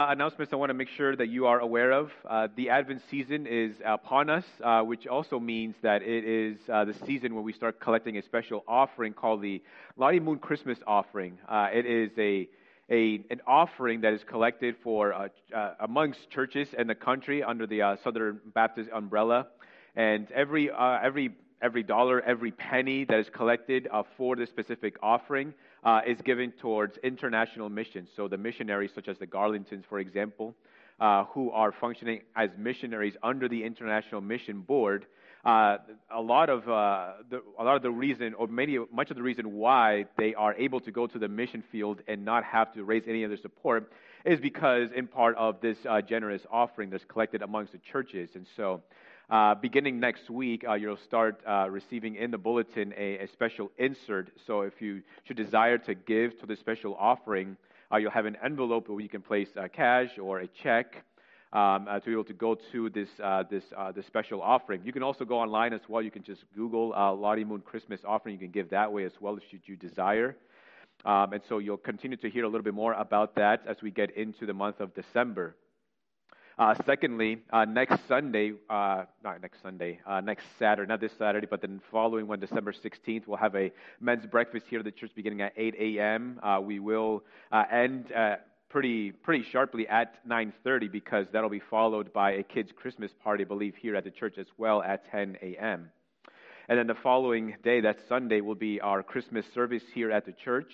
uh, announcements I want to make sure that you are aware of. Uh, the Advent season is upon us, uh, which also means that it is uh, the season when we start collecting a special offering called the Lottie Moon Christmas offering. Uh, it is a, a, an offering that is collected for uh, amongst churches in the country under the Southern Baptist umbrella, and every every every dollar, every penny that is collected for this specific offering uh, is given towards international missions. So the missionaries, such as the Garlingtons, for example, uh, who are functioning as missionaries under the International Mission Board, uh, a lot of uh, the, a lot of the reason, or many, much of the reason why they are able to go to the mission field and not have to raise any other support, is because in part of this uh, generous offering that's collected amongst the churches. And so, uh, beginning next week, uh, you'll start uh, receiving in the bulletin a, a, special insert. So if you should desire to give to the special offering, uh, you'll have an envelope where you can place uh, cash or a check um, to be able to go to this this this special offering. You can also go online as well. You can just Google Lottie Moon Christmas offering. You can give that way as well, should you desire. Um, and so you'll continue to hear a little bit more about that as we get into the month of December. Uh, secondly, uh, next Sunday, uh, not next Sunday, uh, next Saturday, not this Saturday, but then following one, December 16th, we'll have a men's breakfast here at the church beginning at 8 a.m. Uh, we will uh, end pretty pretty sharply at 9:30 because that'll be followed by a kids' Christmas party, I believe, here at the church as well at 10 a.m. And then the following day, that Sunday, will be our Christmas service here at the church,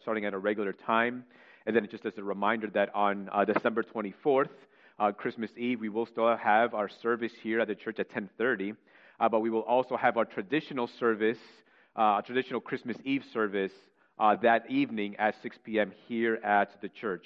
starting at a regular time. And then just as a reminder that on December 24th uh, Christmas Eve, we will still have our service here at the church at 10:30, uh, but we will also have our traditional service, uh, traditional Christmas Eve service uh, that evening at 6 p.m. here at the church.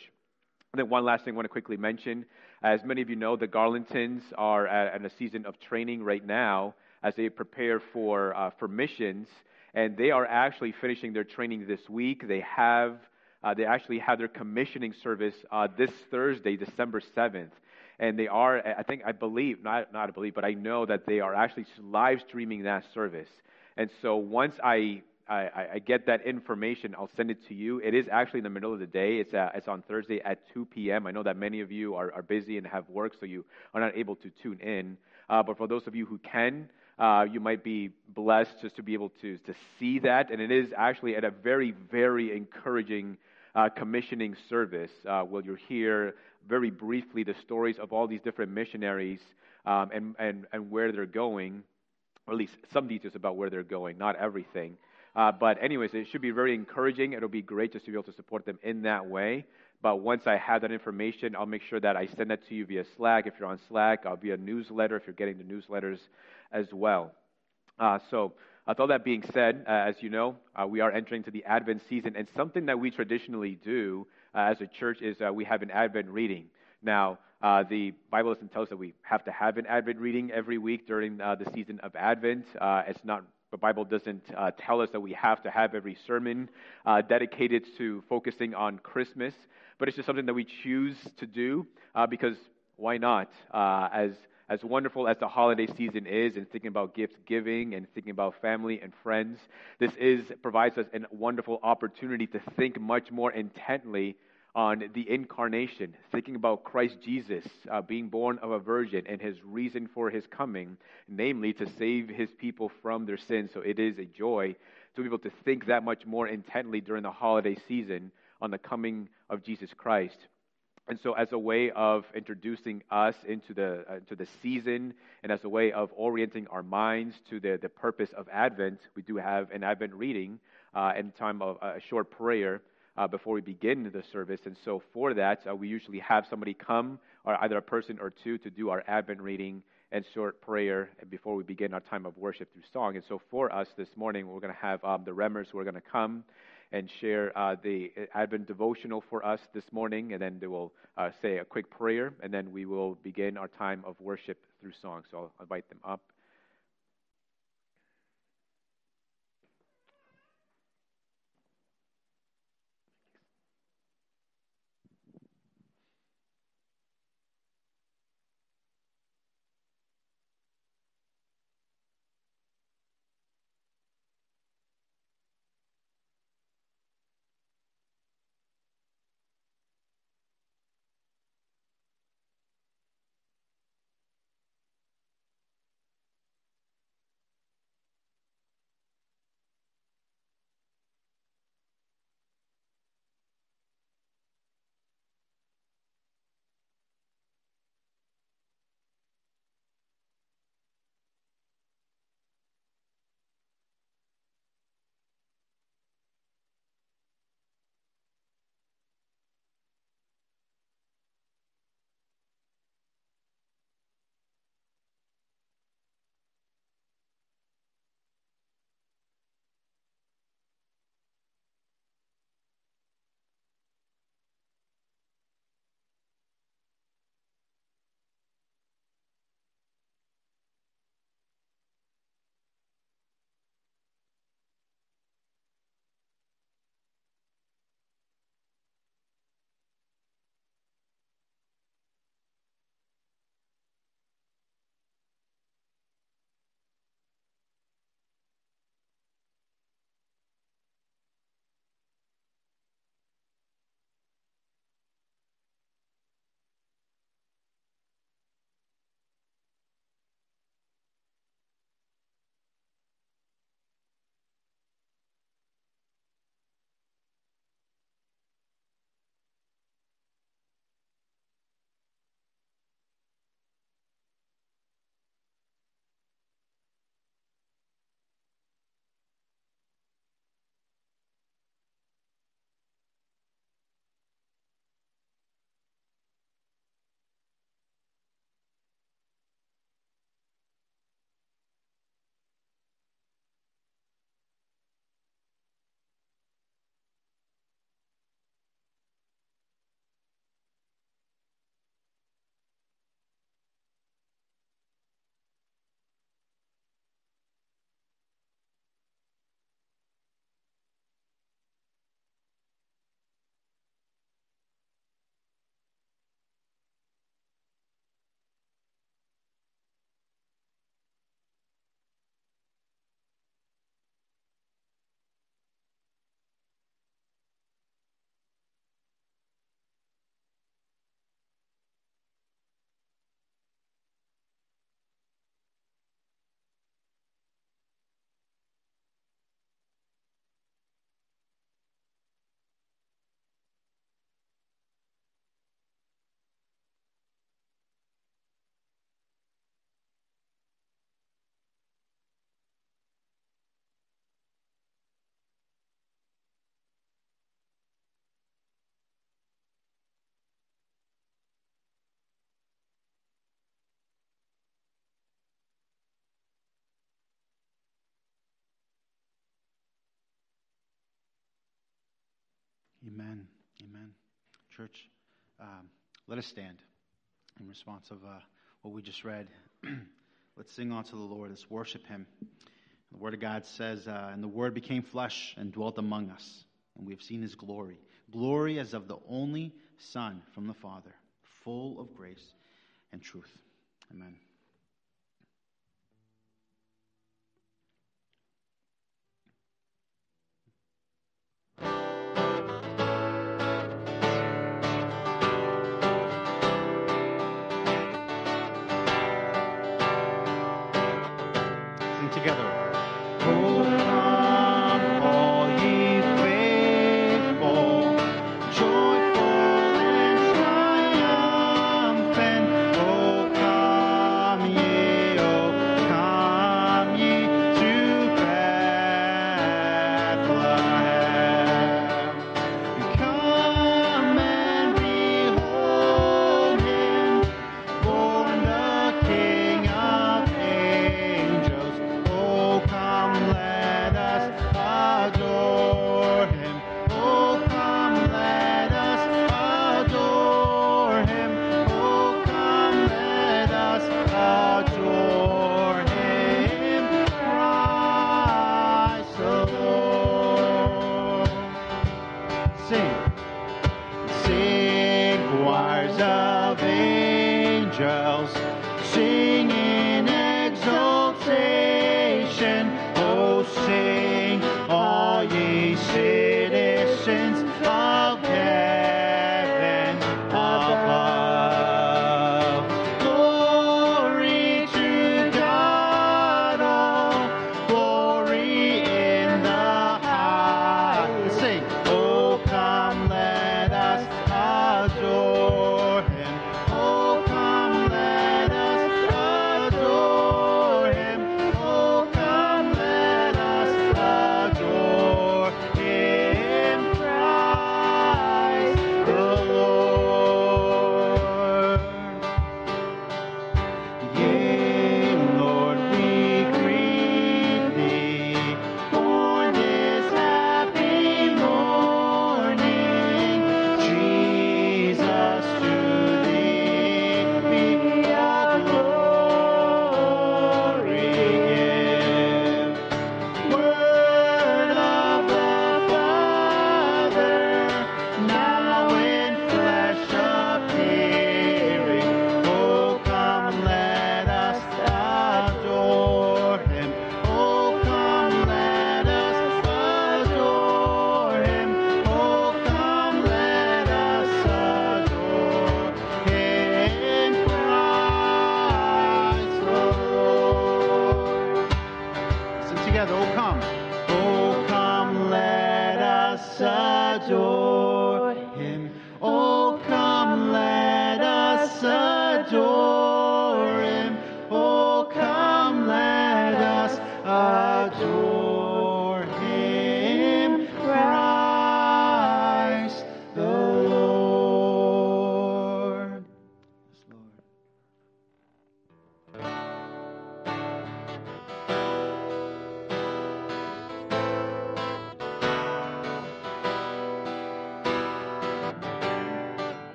And then one last thing I want to quickly mention: as many of you know, the Garlingtons are at, in a season of training right now as they prepare for uh, for missions, and they are actually finishing their training this week. They have uh, they actually have their commissioning service uh, this Thursday, December 7th. And they are, I think, I believe, not, not I believe, but I know that they are actually live streaming that service. And so once I, I, I get that information, I'll send it to you. It is actually in the middle of the day. It's, it's on Thursday at 2 p.m. I know that many of you are, are busy and have work, so you are not able to tune in. Uh, but for those of you who can, uh, you might be blessed just to be able to, to see that. And it is actually at a very, very encouraging uh, commissioning service uh, where you'll hear very briefly the stories of all these different missionaries um, and, and, and where they're going, or at least some details about where they're going, not everything. Uh, but, anyways, it should be very encouraging. It'll be great just to be able to support them in that way. But once I have that information, I'll make sure that I send that to you via Slack. If you're on Slack, I'll be a newsletter if you're getting the newsletters as well. Uh, so, with all that being said, uh, as you know, uh, we are entering into the Advent season, and something that we traditionally do uh, as a church is uh, we have an Advent reading. Now, uh, the Bible doesn't tell us that we have to have an Advent reading every week during the season of Advent. it's not the Bible doesn't uh, tell us that we have to have every sermon uh, dedicated to focusing on Christmas, but it's just something that we choose to do uh, because why not? as as wonderful as the holiday season is and thinking about gift giving and thinking about family and friends, this is provides us a wonderful opportunity to think much more intently on the incarnation, thinking about Christ Jesus uh, being born of a virgin and his reason for his coming, namely to save his people from their sins. So it is a joy to be able to think that much more intently during the holiday season on the coming of Jesus Christ. And so, as a way of introducing us into the, uh, into the season and as a way of orienting our minds to the, the purpose of Advent, we do have an Advent reading uh, and time of a short prayer uh, before we begin the service. And so, for that, uh, we usually have somebody come, or either a person or two, to do our Advent reading and short prayer before we begin our time of worship through song. And so, for us this morning, we're going to have um, the Remmers who are going to come and share uh, the Advent devotional for us this morning, and then they will uh, say a quick prayer, and then we will begin our time of worship through song. So I'll invite them up. Amen. Amen. Church, um, let us stand in response of uh, what we just read. Let's sing unto the Lord. Let's worship Him. The Word of God says, uh, And the Word became flesh and dwelt among us, and we have seen His glory. Glory as of the only Son from the Father, full of grace and truth. Amen.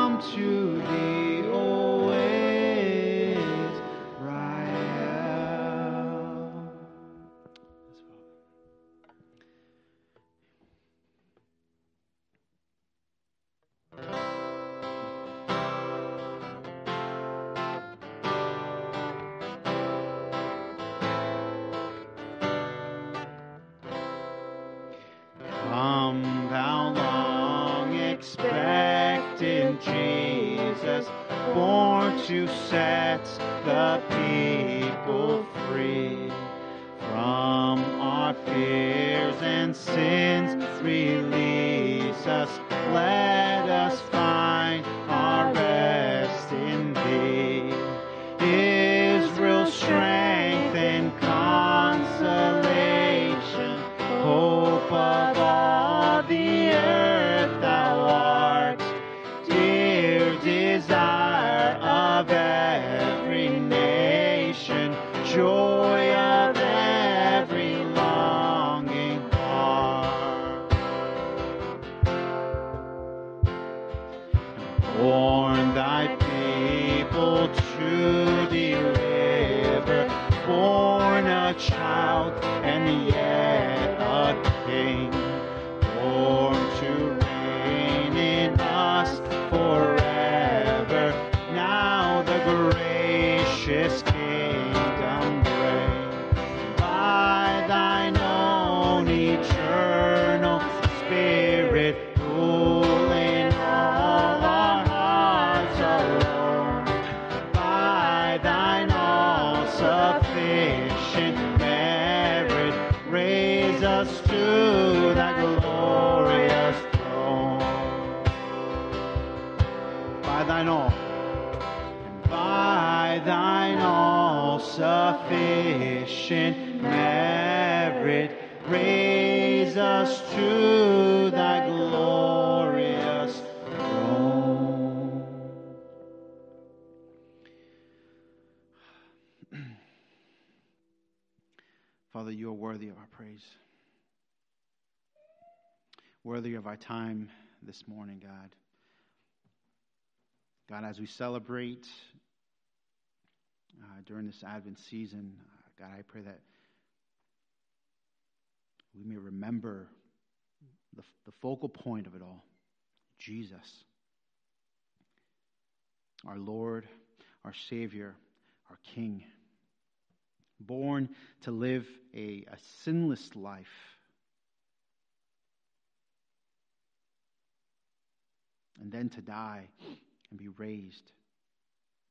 Come to thee, O this morning, God. God, as we celebrate uh, during this Advent season, uh, God, I pray that we may remember the, the focal point of it all Jesus, our Lord, our Savior, our King, born to live a, a sinless life. And then to die and be raised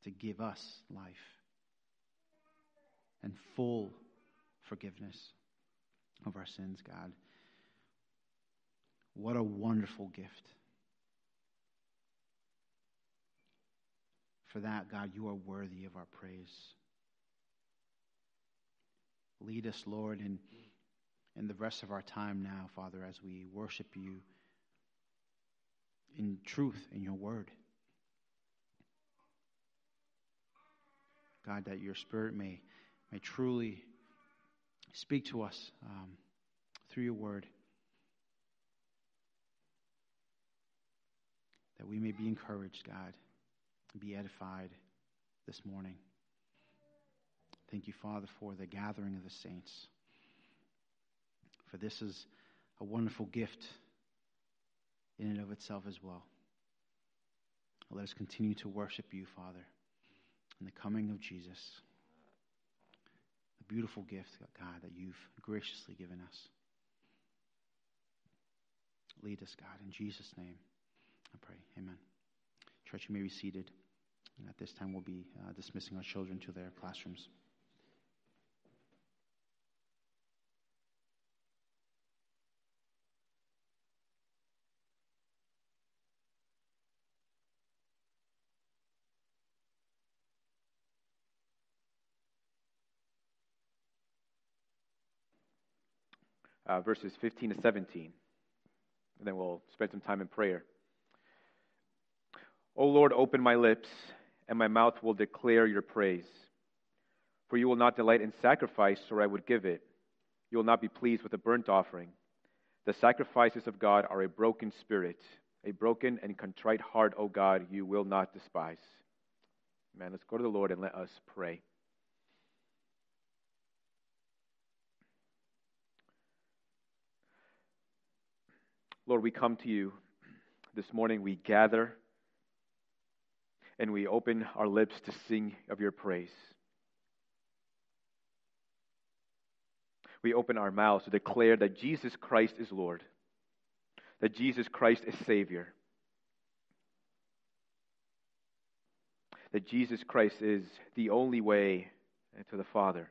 to give us life and full forgiveness of our sins, God. What a wonderful gift. For that, God, you are worthy of our praise. Lead us, Lord, in, in the rest of our time now, Father, as we worship you in truth in your word. God, that your spirit may, may truly speak to us um, through your word. that we may be encouraged, God, be edified this morning. Thank you, Father, for the gathering of the saints. For this is a wonderful gift in and of itself as well. Let us continue to worship you, Father, in the coming of Jesus. The beautiful gift, God, that you've graciously given us. Lead us, God, in Jesus' name. I pray. Amen. Church, you may be seated. And at this time, we'll be uh, dismissing our children to their classrooms. Uh, verses 15 to 17. And then we'll spend some time in prayer. O Lord, open my lips, and my mouth will declare your praise. For you will not delight in sacrifice, or I would give it. You will not be pleased with a burnt offering. The sacrifices of God are a broken spirit, a broken and contrite heart, O God, you will not despise. Amen. Let's go to the Lord and let us pray. Lord, we come to you this morning. We gather and we open our lips to sing of your praise. We open our mouths to declare that Jesus Christ is Lord, that Jesus Christ is Savior, that Jesus Christ is the only way to the Father.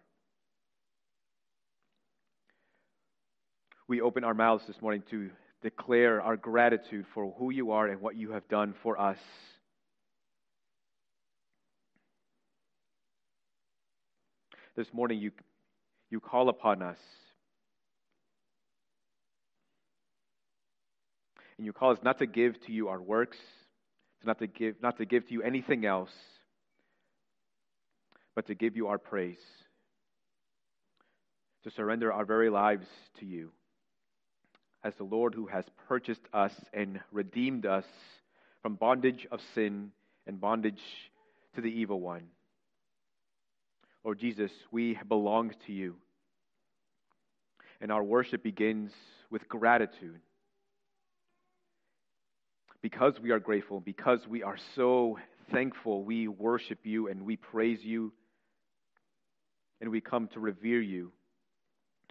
We open our mouths this morning to declare our gratitude for who you are and what you have done for us. This morning, you, you call upon us. And you call us not to give to you our works, not to give, not to give to you anything else, but to give you our praise, to surrender our very lives to you as the Lord who has purchased us and redeemed us from bondage of sin and bondage to the evil one. Lord Jesus, we belong to you. And our worship begins with gratitude. Because we are grateful, because we are so thankful, we worship you and we praise you. And we come to revere you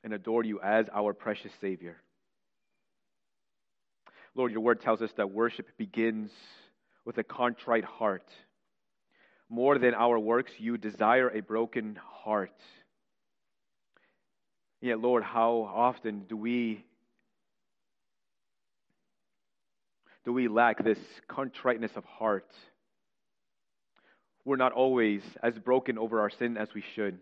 and adore you as our precious Savior. Lord, your word tells us that worship begins with a contrite heart. More than our works, you desire a broken heart. Yet, Lord, how often do we do we lack this contriteness of heart? We're not always as broken over our sin as we should.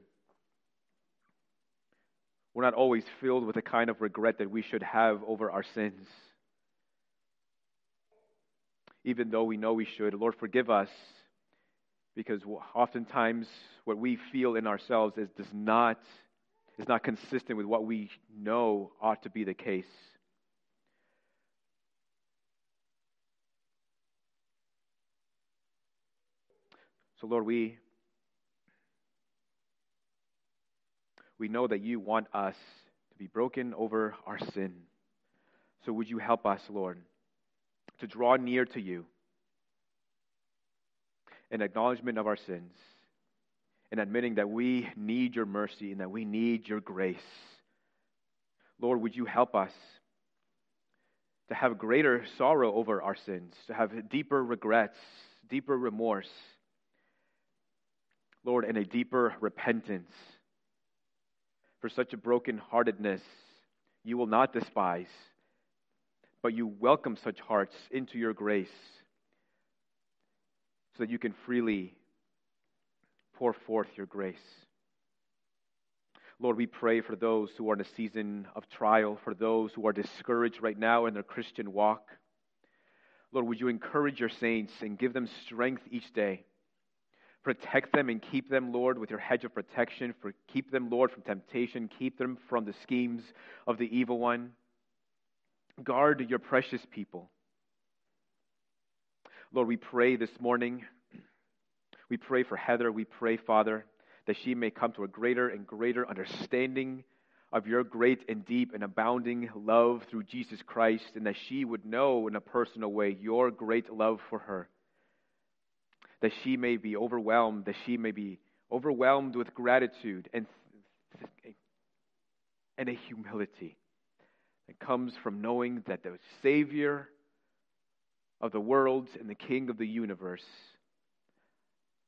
We're not always filled with the kind of regret that we should have over our sins even though we know we should. Lord, forgive us because oftentimes what we feel in ourselves is does not is not consistent with what we know ought to be the case. So Lord, we we know that you want us to be broken over our sin. So would you help us, Lord? To draw near to you in acknowledgement of our sins and admitting that we need your mercy and that we need your grace. Lord, would you help us to have greater sorrow over our sins, to have deeper regrets, deeper remorse, Lord, and a deeper repentance for such a brokenheartedness you will not despise but you welcome such hearts into your grace so that you can freely pour forth your grace. Lord, we pray for those who are in a season of trial, for those who are discouraged right now in their Christian walk. Lord, would you encourage your saints and give them strength each day? Protect them and keep them, Lord, with your hedge of protection. For keep them, Lord, from temptation. Keep them from the schemes of the evil one. Guard your precious people. Lord, we pray this morning. We pray for Heather. We pray, Father, that she may come to a greater and greater understanding of your great and deep and abounding love through Jesus Christ, and that she would know in a personal way your great love for her. That she may be overwhelmed, that she may be overwhelmed with gratitude and, and a humility that comes from knowing that the Savior of the world and the King of the universe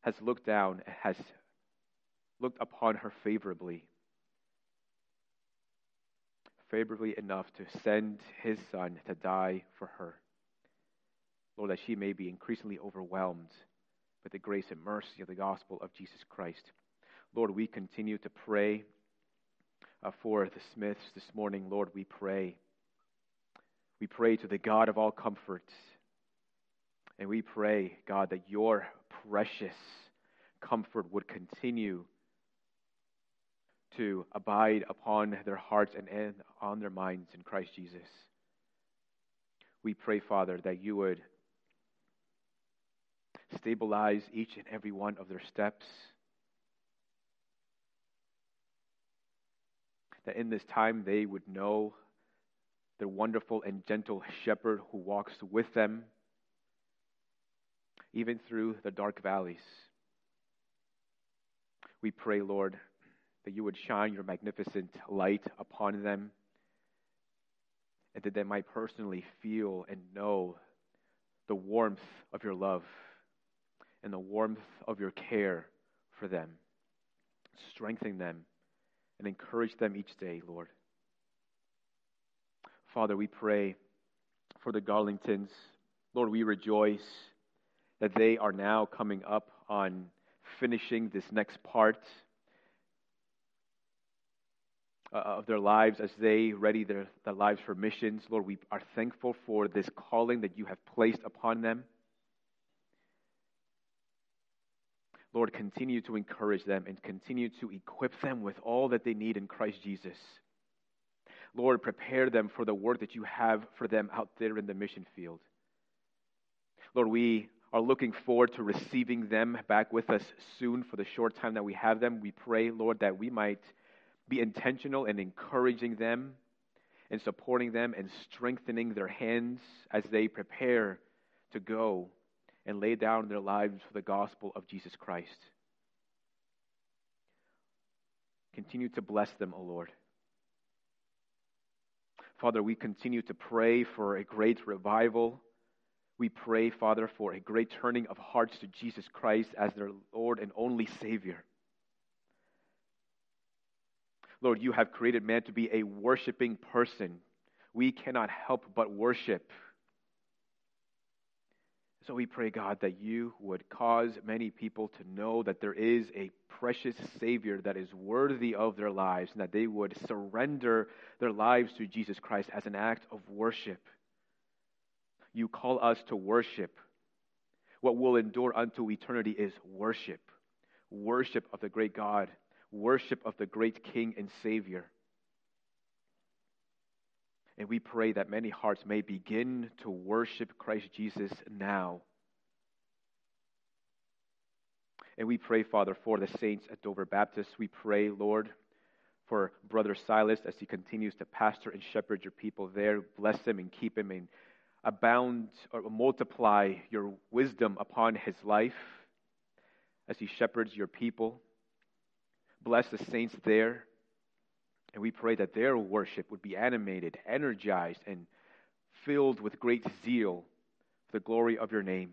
has looked down, has looked upon her favorably. Favorably enough to send his son to die for her. Lord, that she may be increasingly overwhelmed with the grace and mercy of the gospel of Jesus Christ. Lord, we continue to pray Uh, for the Smiths this morning. Lord, we pray. We pray to the God of all comfort. And we pray, God, that your precious comfort would continue to abide upon their hearts and on their minds in Christ Jesus. We pray, Father, that you would stabilize each and every one of their steps. That in this time they would know the wonderful and gentle shepherd who walks with them, even through the dark valleys. We pray, Lord, that you would shine your magnificent light upon them, and that they might personally feel and know the warmth of your love and the warmth of your care for them. Strengthen them and encourage them each day, Lord. Father, we pray for the Garlingtons. Lord, we rejoice that they are now coming up on finishing this next part uh, of their lives as they ready their, their lives for missions. Lord, we are thankful for this calling that you have placed upon them. Lord, continue to encourage them and continue to equip them with all that they need in Christ Jesus. Lord, prepare them for the work that you have for them out there in the mission field. Lord, we are looking forward to receiving them back with us soon for the short time that we have them. We pray, Lord, that we might be intentional in encouraging them and supporting them and strengthening their hands as they prepare to go and lay down their lives for the gospel of Jesus Christ. Continue to bless them, O Lord. Father, we continue to pray for a great revival. We pray, Father, for a great turning of hearts to Jesus Christ as their Lord and only Savior. Lord, you have created man to be a worshiping person. We cannot help but worship. So we pray, God, that you would cause many people to know that there is a precious Savior that is worthy of their lives, and that they would surrender their lives to Jesus Christ as an act of worship. You call us to worship. What will endure unto eternity is worship worship of the great God, worship of the great King and Savior. And we pray that many hearts may begin to worship Christ Jesus now. And we pray, Father, for the saints at Dover Baptist. We pray, Lord, for Brother Silas as he continues to pastor and shepherd your people there. Bless him and keep him and abound or multiply your wisdom upon his life as he shepherds your people. Bless the saints there. And we pray that their worship would be animated, energized, and filled with great zeal for the glory of your name.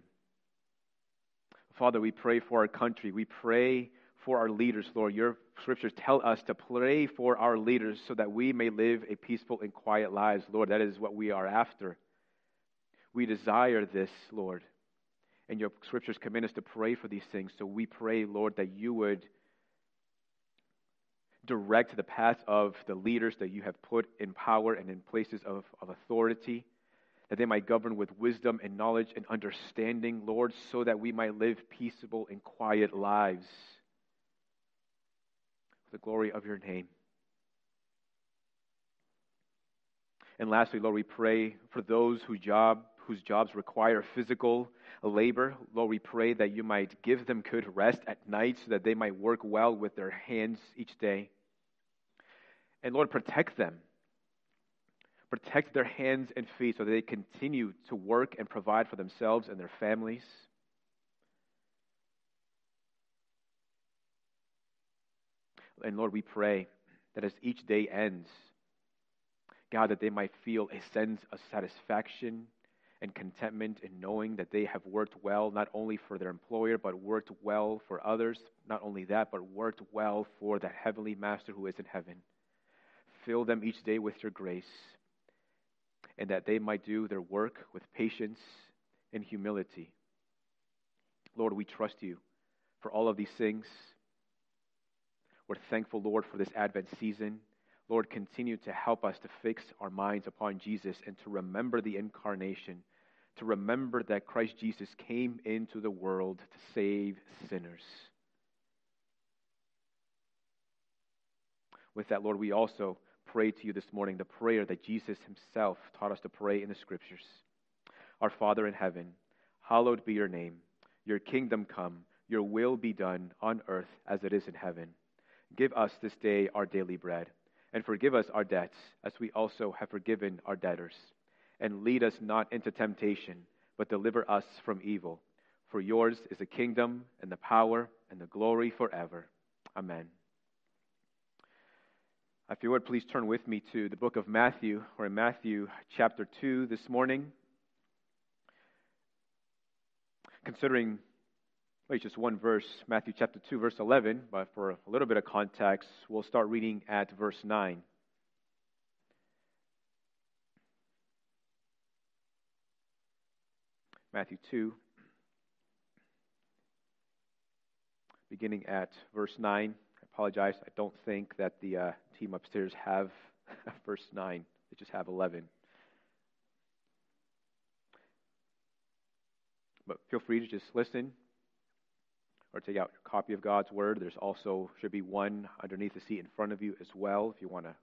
Father, we pray for our country. We pray for our leaders, Lord. Your scriptures tell us to pray for our leaders so that we may live a peaceful and quiet lives, Lord. That is what we are after. We desire this, Lord. And your scriptures command us to pray for these things. So we pray, Lord, that you would direct the path of the leaders that you have put in power and in places of, of authority, that they might govern with wisdom and knowledge and understanding, Lord, so that we might live peaceable and quiet lives for the glory of your name. And lastly, Lord, we pray for those whose job whose jobs require physical labor. Lord, we pray that you might give them good rest at night so that they might work well with their hands each day. And Lord, protect them. Protect their hands and feet so that they continue to work and provide for themselves and their families. And Lord, we pray that as each day ends, God, that they might feel a sense of satisfaction and contentment in knowing that they have worked well, not only for their employer, but worked well for others. Not only that, but worked well for that heavenly master who is in heaven. Fill them each day with your grace, and that they might do their work with patience and humility. Lord, we trust you for all of these things. We're thankful, Lord, for this Advent season. Lord, continue to help us to fix our minds upon Jesus and to remember the incarnation, to remember that Christ Jesus came into the world to save sinners. With that, Lord, we also pray to you this morning the prayer that Jesus himself taught us to pray in the scriptures. Our Father in heaven, hallowed be your name. Your kingdom come, your will be done on earth as it is in heaven. Give us this day our daily bread, and forgive us our debts, as we also have forgiven our debtors. And lead us not into temptation, but deliver us from evil. For yours is the kingdom, and the power, and the glory forever. Amen. If you would, please turn with me to the book of Matthew. We're in Matthew chapter 2 this morning. Considering Wait, just one verse, Matthew chapter 2, verse 11, but for a little bit of context, we'll start reading at verse 9. Matthew 2, beginning at verse 9. I apologize, I don't think that the uh, team upstairs have verse 9, they just have 11. But feel free to just listen or take out a copy of God's Word. There's also should be one underneath the seat in front of you as well if you want to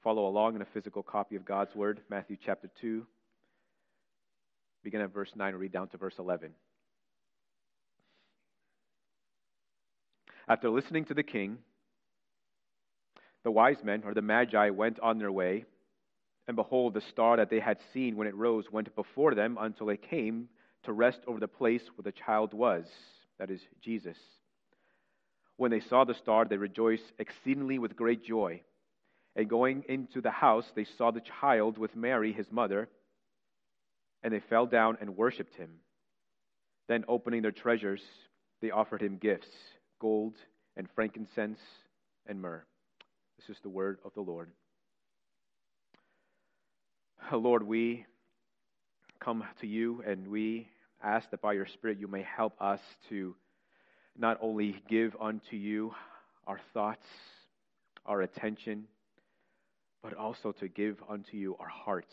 follow along in a physical copy of God's Word. Matthew chapter 2, begin at verse 9 and read down to verse 11. After listening to the king, the wise men, or the magi, went on their way, and behold, the star that they had seen when it rose went before them until it came to rest over the place where the child was that is Jesus. When they saw the star, they rejoiced exceedingly with great joy. And going into the house, they saw the child with Mary, his mother, and they fell down and worshipped him. Then, opening their treasures, they offered him gifts gold and frankincense and myrrh. This is the word of the Lord. Oh, Lord, we come to you and we ask that by your Spirit you may help us to not only give unto you our thoughts, our attention, but also to give unto you our hearts.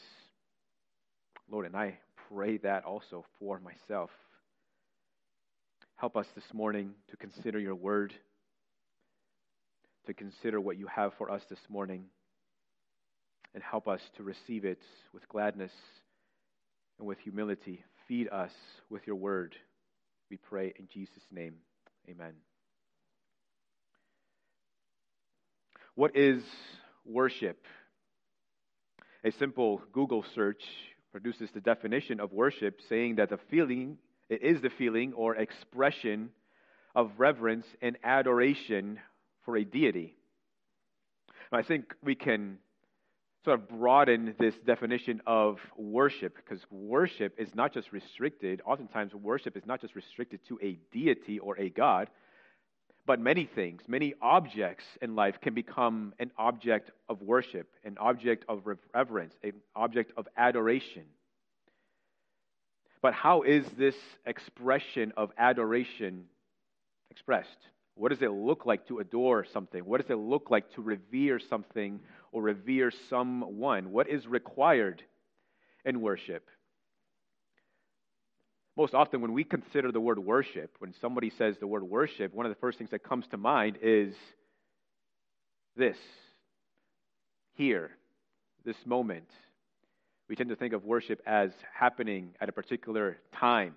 Lord, and I pray that also for myself. Help us this morning to consider your word, to consider what you have for us this morning, and help us to receive it with gladness and with humility feed us with your word. We pray in Jesus' name. Amen. What is worship? A simple Google search produces the definition of worship, saying that the feeling it is the feeling or expression of reverence and adoration for a deity. I think we can sort of broaden this definition of worship because worship is not just restricted, oftentimes, worship is not just restricted to a deity or a God, but many things, many objects in life can become an object of worship, an object of reverence, an object of adoration. But how is this expression of adoration expressed? What does it look like to adore something? What does it look like to revere something or revere someone? What is required in worship? Most often, when we consider the word worship, when somebody says the word worship, one of the first things that comes to mind is this here, this moment. We tend to think of worship as happening at a particular time,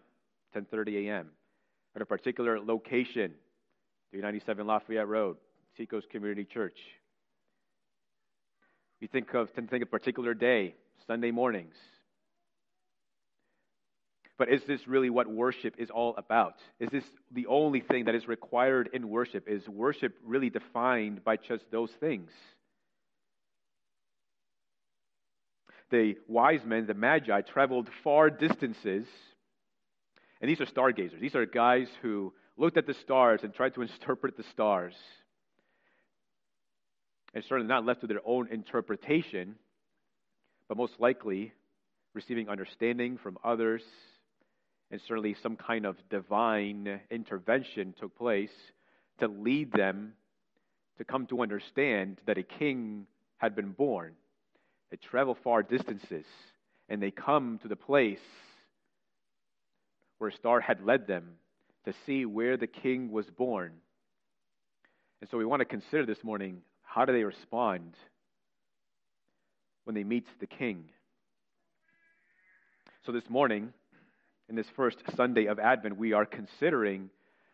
10:30 a.m., at a particular location, 397 Lafayette Road, Seacoast Community Church. We think of tend to think of a particular day, Sunday mornings. But is this really what worship is all about? Is this the only thing that is required in worship? Is worship really defined by just those things? The wise men, the magi, traveled far distances. And these are stargazers. These are guys who looked at the stars and tried to interpret the stars. And certainly not left to their own interpretation, but most likely receiving understanding from others and certainly some kind of divine intervention took place to lead them to come to understand that a king had been born. They travel far distances and they come to the place where a star had led them to see where the king was born. And so we want to consider this morning how do they respond when they meet the king? So this morning, in this first Sunday of Advent, we are considering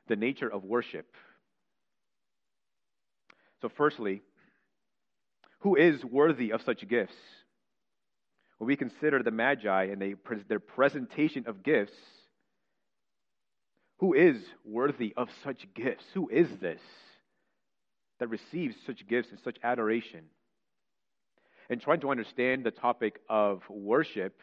the nature of worship. So, firstly, who is worthy of such gifts? When we consider the Magi and they, their presentation of gifts, who is worthy of such gifts? Who is this that receives such gifts and such adoration? And trying to understand the topic of worship,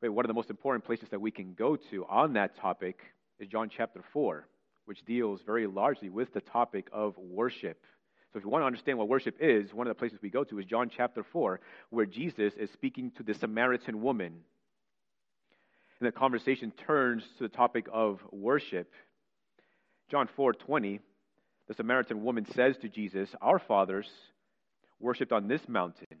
one of the most important places that we can go to on that topic is John chapter 4, which deals very largely with the topic of worship. So, if you want to understand what worship is, one of the places we go to is John chapter 4, where Jesus is speaking to the Samaritan woman. And the conversation turns to the topic of worship. John 4:20, the Samaritan woman says to Jesus, "Our fathers worshipped on this mountain,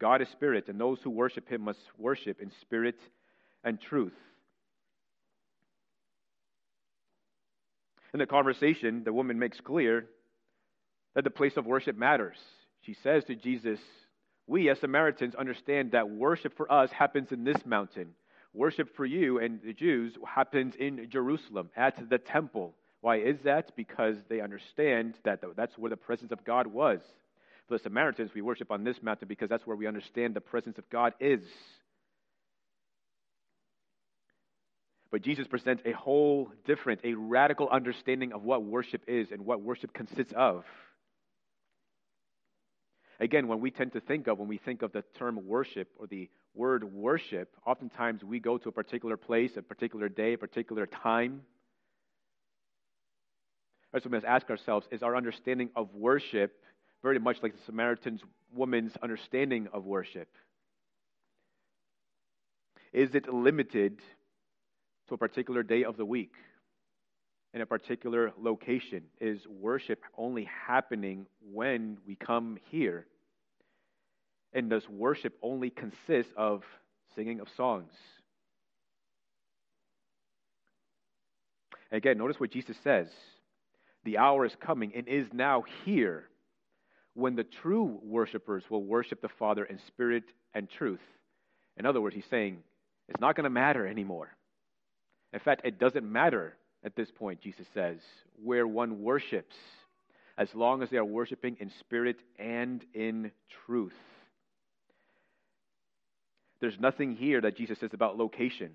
God is spirit, and those who worship him must worship in spirit and truth. In the conversation, the woman makes clear that the place of worship matters. She says to Jesus, We as Samaritans understand that worship for us happens in this mountain. Worship for you and the Jews happens in Jerusalem at the temple. Why is that? Because they understand that that's where the presence of God was. The Samaritans, we worship on this mountain because that's where we understand the presence of God is. But Jesus presents a whole different, a radical understanding of what worship is and what worship consists of. Again, when we tend to think of, when we think of the term worship or the word worship, oftentimes we go to a particular place, a particular day, a particular time. So we must ask ourselves is our understanding of worship very much like the Samaritan woman's understanding of worship? Is it limited to a particular day of the week, in a particular location? Is worship only happening when we come here? And does worship only consist of singing of songs? Again, notice what Jesus says. The hour is coming and is now here when the true worshipers will worship the Father in spirit and truth. In other words, he's saying it's not going to matter anymore. In fact, it doesn't matter at this point, Jesus says, where one worships, as long as they are worshiping in spirit and in truth. There's nothing here that Jesus says about location.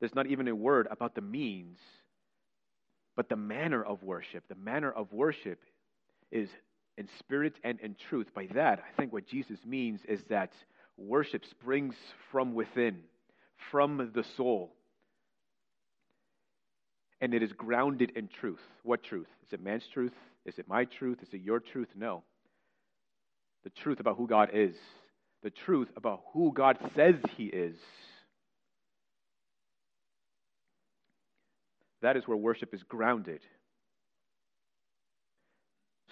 There's not even a word about the means, but the manner of worship. The manner of worship is in spirit and in truth. By that, I think what Jesus means is that worship springs from within, from the soul. And it is grounded in truth. What truth? Is it man's truth? Is it my truth? Is it your truth? No. The truth about who God is, the truth about who God says He is. That is where worship is grounded.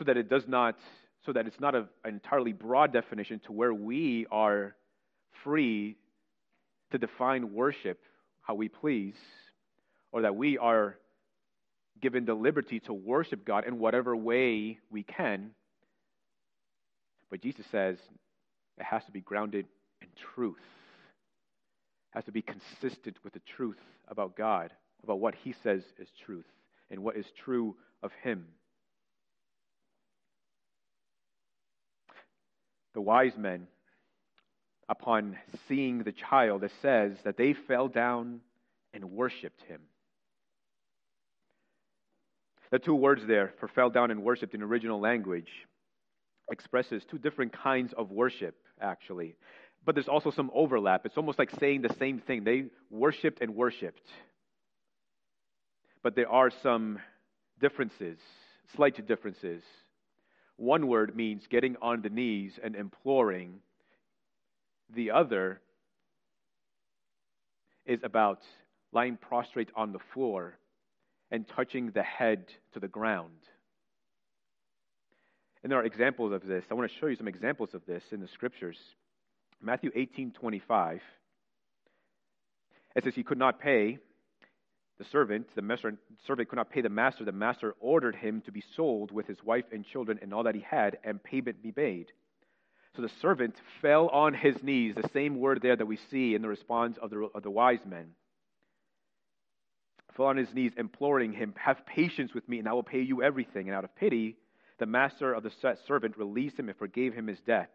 So that it does not, so that it's not a, an entirely broad definition to where we are free to define worship how we please, or that we are given the liberty to worship God in whatever way we can. But Jesus says it has to be grounded in truth. It has to be consistent with the truth about God, about what he says is truth, and what is true of him. The wise men, upon seeing the child, it says that they fell down and worshiped him. The two words there for fell down and worshiped in original language expresses two different kinds of worship, actually. But there's also some overlap. It's almost like saying the same thing. They worshiped and worshiped. But there are some differences, slight differences. One word means getting on the knees and imploring. The other is about lying prostrate on the floor and touching the head to the ground. And there are examples of this. I want to show you some examples of this in the scriptures. Matthew 18 25. It says, He could not pay the servant, the master, servant could not pay the master. The master ordered him to be sold with his wife and children and all that he had, and payment be made. So the servant fell on his knees, the same word there that we see in the response of the, of the wise men fell on his knees, imploring him, Have patience with me, and I will pay you everything. And out of pity, the master of the servant released him and forgave him his debt.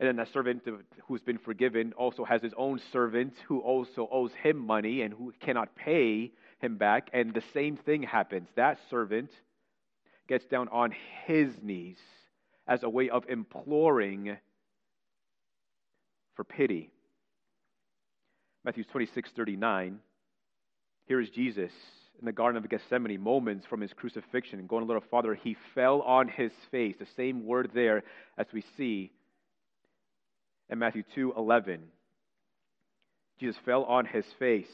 And then that servant who's been forgiven also has his own servant who also owes him money and who cannot pay him back. And the same thing happens. That servant gets down on his knees as a way of imploring for pity. Matthew 26 39. Here is Jesus in the Garden of Gethsemane, moments from his crucifixion. Going a little farther, he fell on his face. The same word there as we see in Matthew 2 11. Jesus fell on his face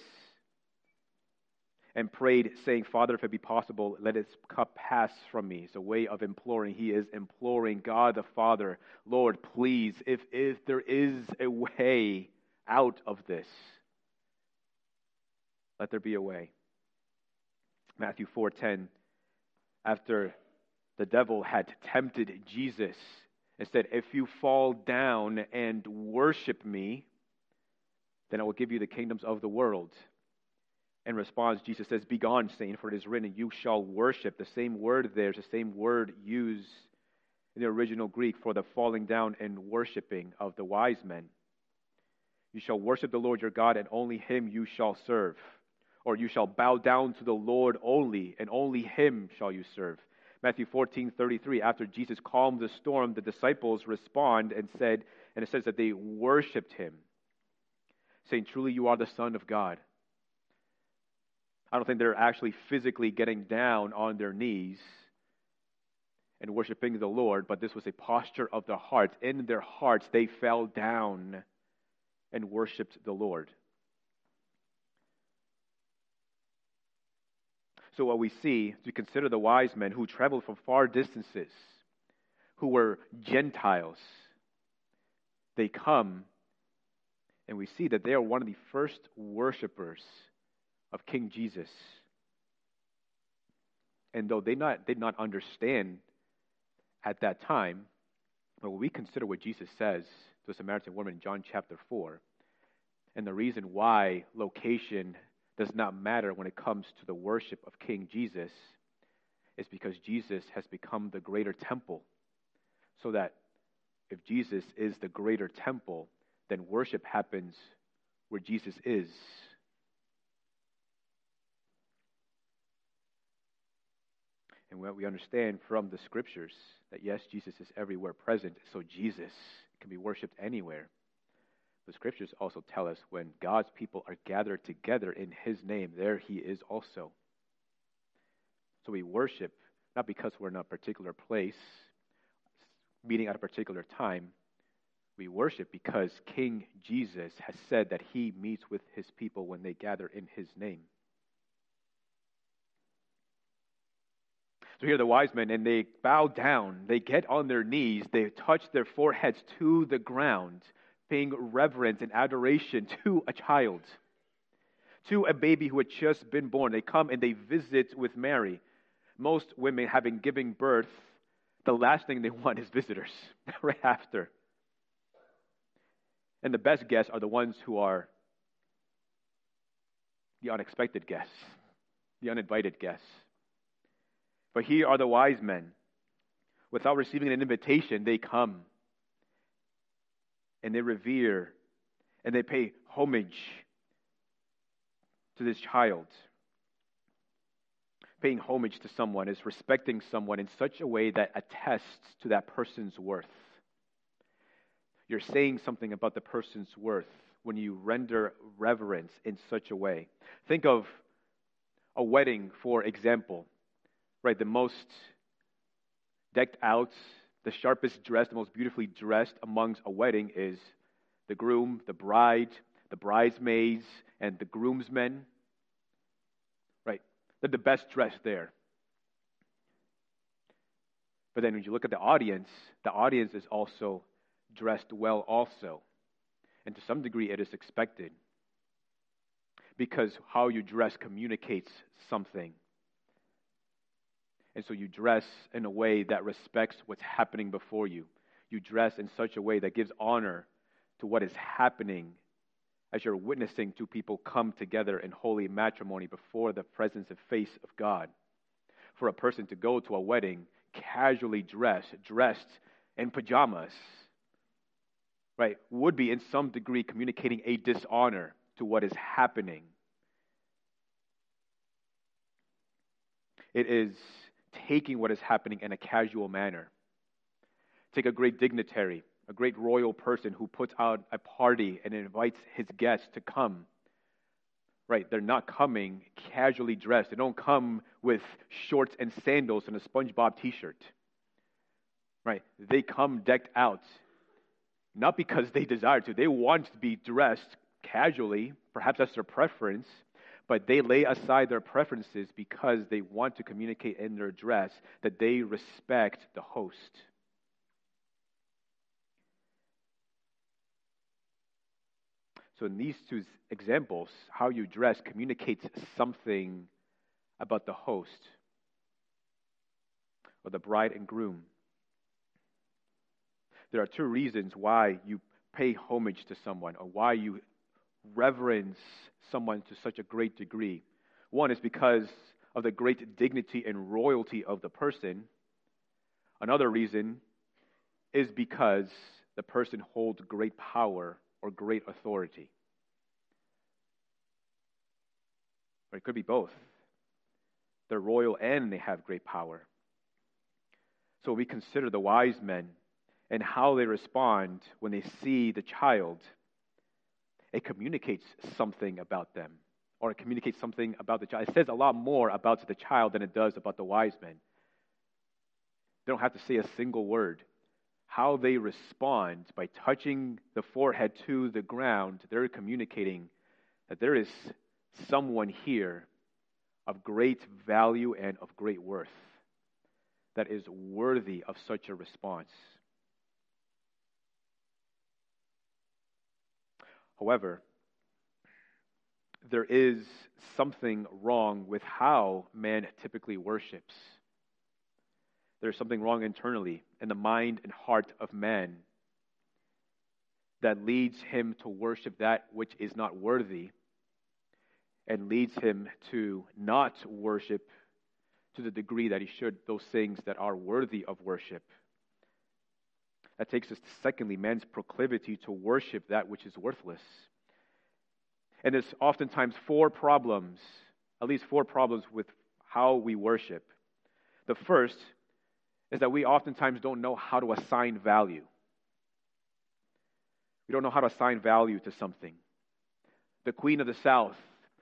and prayed, saying, Father, if it be possible, let this cup pass from me. It's a way of imploring. He is imploring God the Father, Lord, please, if, if there is a way out of this, let there be a way. Matthew 4:10 after the devil had tempted Jesus and said, "If you fall down and worship me, then I will give you the kingdoms of the world." In response, Jesus says, Begone, Satan, for it is written, You shall worship. The same word there is the same word used in the original Greek for the falling down and worshiping of the wise men. You shall worship the Lord your God, and only him you shall serve or you shall bow down to the Lord only, and only him shall you serve. Matthew 14, 33. After Jesus calmed the storm, the disciples respond and said, and it says that they worshiped him, saying, Truly you are the Son of God. I don't think they're actually physically getting down on their knees and worshiping the Lord, but this was a posture of the heart. In their hearts, they fell down and worshiped the Lord. So, what we see, we consider the wise men who traveled from far distances, who were Gentiles. They come, and we see that they are one of the first worshippers of King Jesus. And though they not, did not understand at that time, but when we consider what Jesus says to the Samaritan woman in John chapter 4, and the reason why location does not matter when it comes to the worship of King Jesus is because Jesus has become the greater temple. So that if Jesus is the greater temple, then worship happens where Jesus is. And what we understand from the scriptures that yes, Jesus is everywhere present, so Jesus can be worshiped anywhere. The scriptures also tell us when God's people are gathered together in his name, there he is also. So we worship not because we're in a particular place, meeting at a particular time. We worship because King Jesus has said that he meets with his people when they gather in his name. So here are the wise men, and they bow down. They get on their knees. They touch their foreheads to the ground, paying reverence and adoration to a child, to a baby who had just been born. They come and they visit with Mary. Most women, having given birth, the last thing they want is visitors right after. And the best guests are the ones who are the unexpected guests, the uninvited guests. But here are the wise men. Without receiving an invitation, they come and they revere and they pay homage to this child. Paying homage to someone is respecting someone in such a way that attests to that person's worth. You're saying something about the person's worth when you render reverence in such a way. Think of a wedding, for example right, the most decked out, the sharpest dressed, the most beautifully dressed amongst a wedding is the groom, the bride, the bridesmaids, and the groomsmen. Right? They're the best dressed there. But then when you look at the audience, the audience is also dressed well, also. And to some degree, it is expected. Because how you dress communicates something. And so you dress in a way that respects what's happening before you. You dress in such a way that gives honor to what is happening as you're witnessing two people come together in holy matrimony before the presence and face of God. For a person to go to a wedding casually dressed, dressed in pajamas, right, would be in some degree communicating a dishonor to what is happening. It is taking what is happening in a casual manner. Take a great dignitary, a great royal person who puts out a party and invites his guests to come. Right, they're not coming casually dressed. They don't come with shorts and sandals and a SpongeBob t shirt. Right, they come decked out. Not because they desire to, they want to be dressed casually, perhaps that's their preference, but they lay aside their preferences because they want to communicate in their dress that they respect the host. So, in these two examples, how you dress communicates something about the host or the bride and groom. There are two reasons why you pay homage to someone or why you reverence someone to such a great degree. One is because of the great dignity and royalty of the person. Another reason is because the person holds great power or great authority. Or it could be both. They're royal and they have great power. So we consider the wise men and how they respond when they see the child it communicates something about them, or it communicates something about the child. It says a lot more about the child than it does about the wise men. They don't have to say a single word. How they respond by touching the forehead to the ground, they're communicating that there is someone here of great value and of great worth that is worthy of such a response. However, there is something wrong with how man typically worships. There's something wrong internally in the mind and heart of man that leads him to worship that which is not worthy and leads him to not worship to the degree that he should those things that are worthy of worship. That takes us to, secondly, man's proclivity to worship that which is worthless. And there's oftentimes four problems, at least four problems with how we worship. The first is that we oftentimes don't know how to assign value. We don't know how to assign value to something. The queen of the south,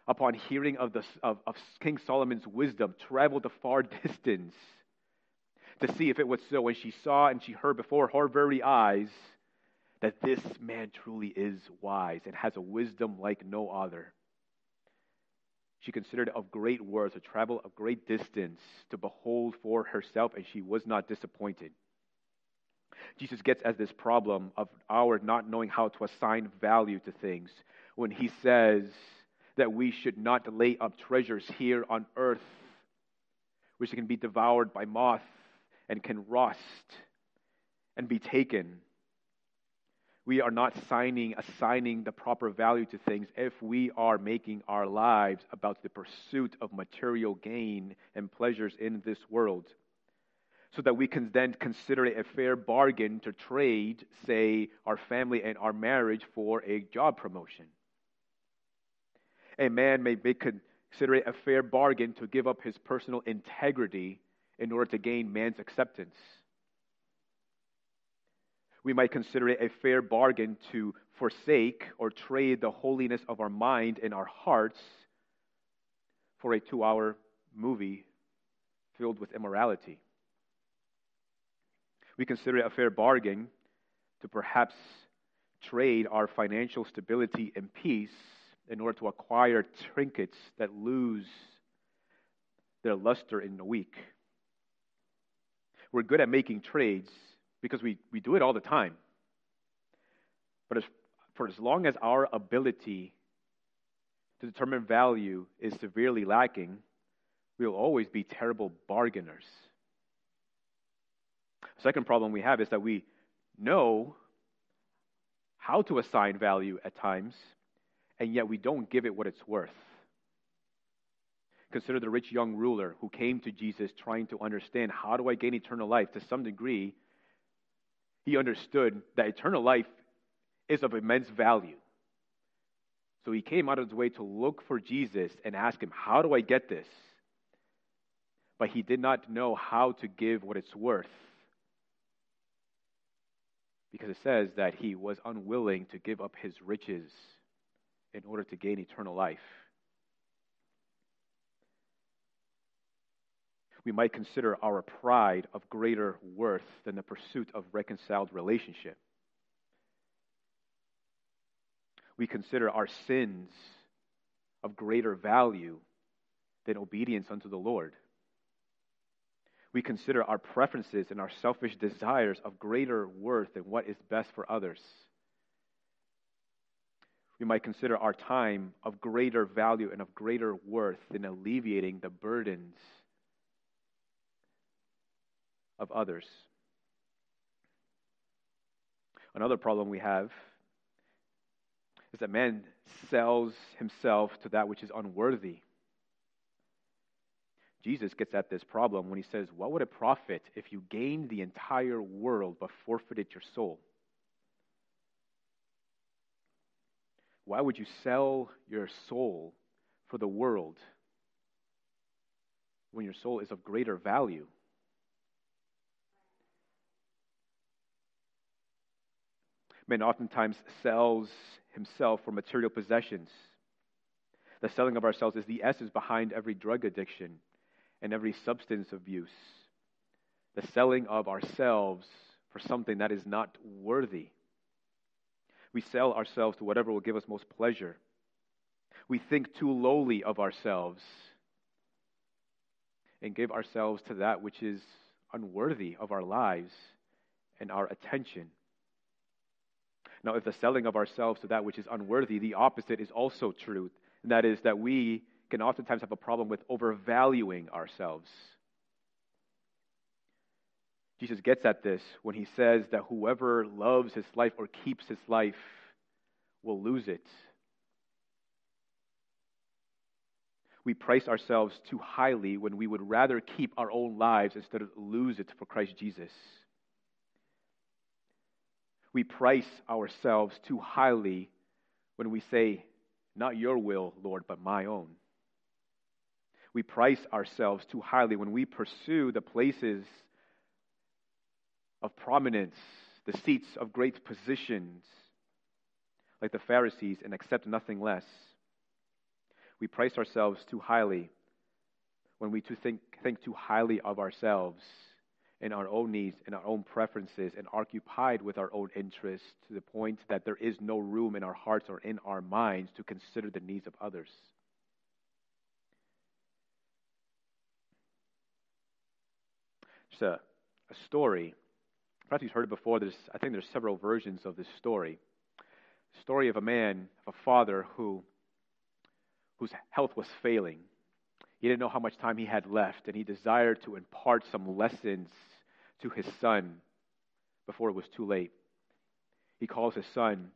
upon hearing of, the, of, of King Solomon's wisdom, traveled a far distance to see if it was so. And she saw and she heard before her very eyes that this man truly is wise and has a wisdom like no other. She considered it of great worth to travel a great distance to behold for herself, and she was not disappointed. Jesus gets at this problem of our not knowing how to assign value to things when he says that we should not lay up treasures here on earth, which can be devoured by moth and can rust and be taken we are not signing, assigning the proper value to things if we are making our lives about the pursuit of material gain and pleasures in this world. So that we can then consider it a fair bargain to trade, say, our family and our marriage for a job promotion. A man may consider it a fair bargain to give up his personal integrity in order to gain man's acceptance we might consider it a fair bargain to forsake or trade the holiness of our mind and our hearts for a two hour movie filled with immorality. We consider it a fair bargain to perhaps trade our financial stability and peace in order to acquire trinkets that lose their luster in a week. We're good at making trades because we, we do it all the time. But as, for as long as our ability to determine value is severely lacking, we'll always be terrible bargainers. The second problem we have is that we know how to assign value at times, and yet we don't give it what it's worth. Consider the rich young ruler who came to Jesus trying to understand how do I gain eternal life? To some degree, he understood that eternal life is of immense value. So he came out of his way to look for Jesus and ask him, How do I get this? But he did not know how to give what it's worth. Because it says that he was unwilling to give up his riches in order to gain eternal life. We might consider our pride of greater worth than the pursuit of reconciled relationship. We consider our sins of greater value than obedience unto the Lord. We consider our preferences and our selfish desires of greater worth than what is best for others. We might consider our time of greater value and of greater worth than alleviating the burdens of others. Another problem we have is that man sells himself to that which is unworthy. Jesus gets at this problem when he says, What would it profit if you gained the entire world but forfeited your soul? Why would you sell your soul for the world when your soul is of greater value? Man oftentimes sells himself for material possessions. The selling of ourselves is the essence behind every drug addiction and every substance abuse. The selling of ourselves for something that is not worthy. We sell ourselves to whatever will give us most pleasure. We think too lowly of ourselves and give ourselves to that which is unworthy of our lives and our attention. Now, if the selling of ourselves to that which is unworthy, the opposite is also true. And that is that we can oftentimes have a problem with overvaluing ourselves. Jesus gets at this when he says that whoever loves his life or keeps his life will lose it. We price ourselves too highly when we would rather keep our own lives instead of lose it for Christ Jesus we price ourselves too highly when we say, Not your will, Lord, but my own. We price ourselves too highly when we pursue the places of prominence, the seats of great positions, like the Pharisees, and accept nothing less. We price ourselves too highly when we too think, think too highly of ourselves in our own needs and our own preferences and occupied with our own interests to the point that there is no room in our hearts or in our minds to consider the needs of others. Just a, a story. Perhaps you've heard it before. There's, I think there's several versions of this story. story of a man, of a father who, whose health was failing. He didn't know how much time he had left, and he desired to impart some lessons to his son before it was too late. He calls his son,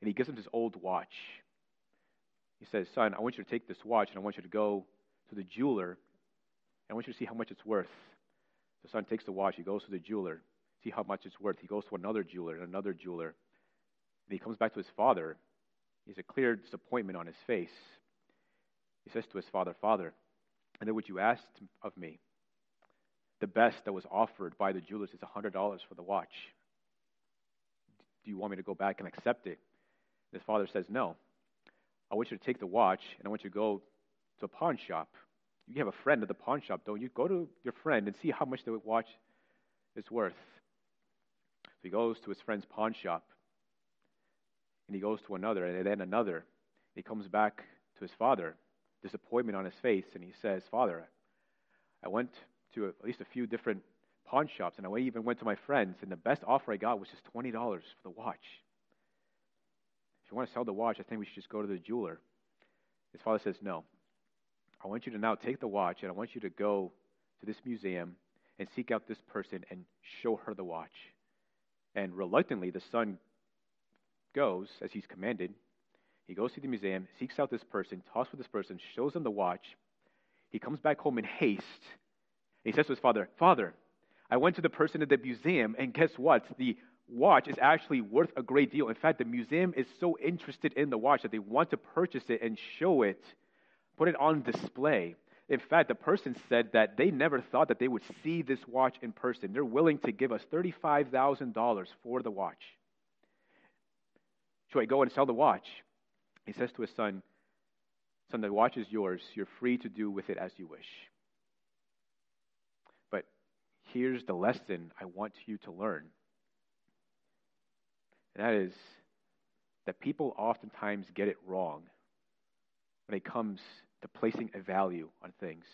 and he gives him his old watch. He says, Son, I want you to take this watch, and I want you to go to the jeweler, and I want you to see how much it's worth. The son takes the watch, he goes to the jeweler, see how much it's worth. He goes to another jeweler and another jeweler. And he comes back to his father. He has a clear disappointment on his face. He says to his father, Father, I know what you asked of me. The best that was offered by the jewelers is $100 for the watch. Do you want me to go back and accept it? His father says, No. I want you to take the watch and I want you to go to a pawn shop you have a friend at the pawn shop, don't you? Go to your friend and see how much the watch is worth. So he goes to his friend's pawn shop, and he goes to another, and then another. He comes back to his father, disappointment on his face, and he says, Father, I went to at least a few different pawn shops, and I even went to my friends, and the best offer I got was just $20 for the watch. If you want to sell the watch, I think we should just go to the jeweler. His father says, No. I want you to now take the watch and I want you to go to this museum and seek out this person and show her the watch. And reluctantly, the son goes as he's commanded. He goes to the museum, seeks out this person, talks with this person, shows him the watch. He comes back home in haste. he says to his father, Father, I went to the person at the museum, and guess what? The watch is actually worth a great deal. In fact, the museum is so interested in the watch that they want to purchase it and show it put it on display. In fact, the person said that they never thought that they would see this watch in person. They're willing to give us $35,000 for the watch. Should I go and sell the watch? He says to his son, Son, the watch is yours. You're free to do with it as you wish. But here's the lesson I want you to learn. And that is that people oftentimes get it wrong when it comes to placing a value on things.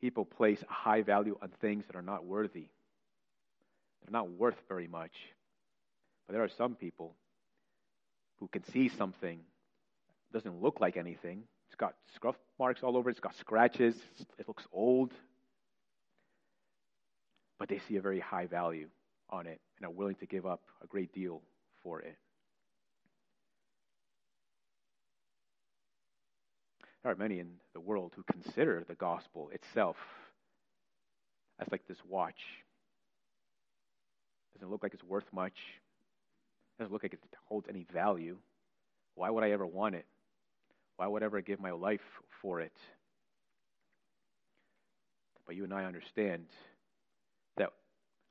People place a high value on things that are not worthy. They're not worth very much. But there are some people who can see something doesn't look like anything. It's got scuff marks all over it, it's got scratches, it looks old. But they see a very high value on it and are willing to give up a great deal for it. There are many in the world who consider the gospel itself as like this watch. Doesn't look like it's worth much. Doesn't look like it holds any value. Why would I ever want it? Why would I ever give my life for it? But you and I understand that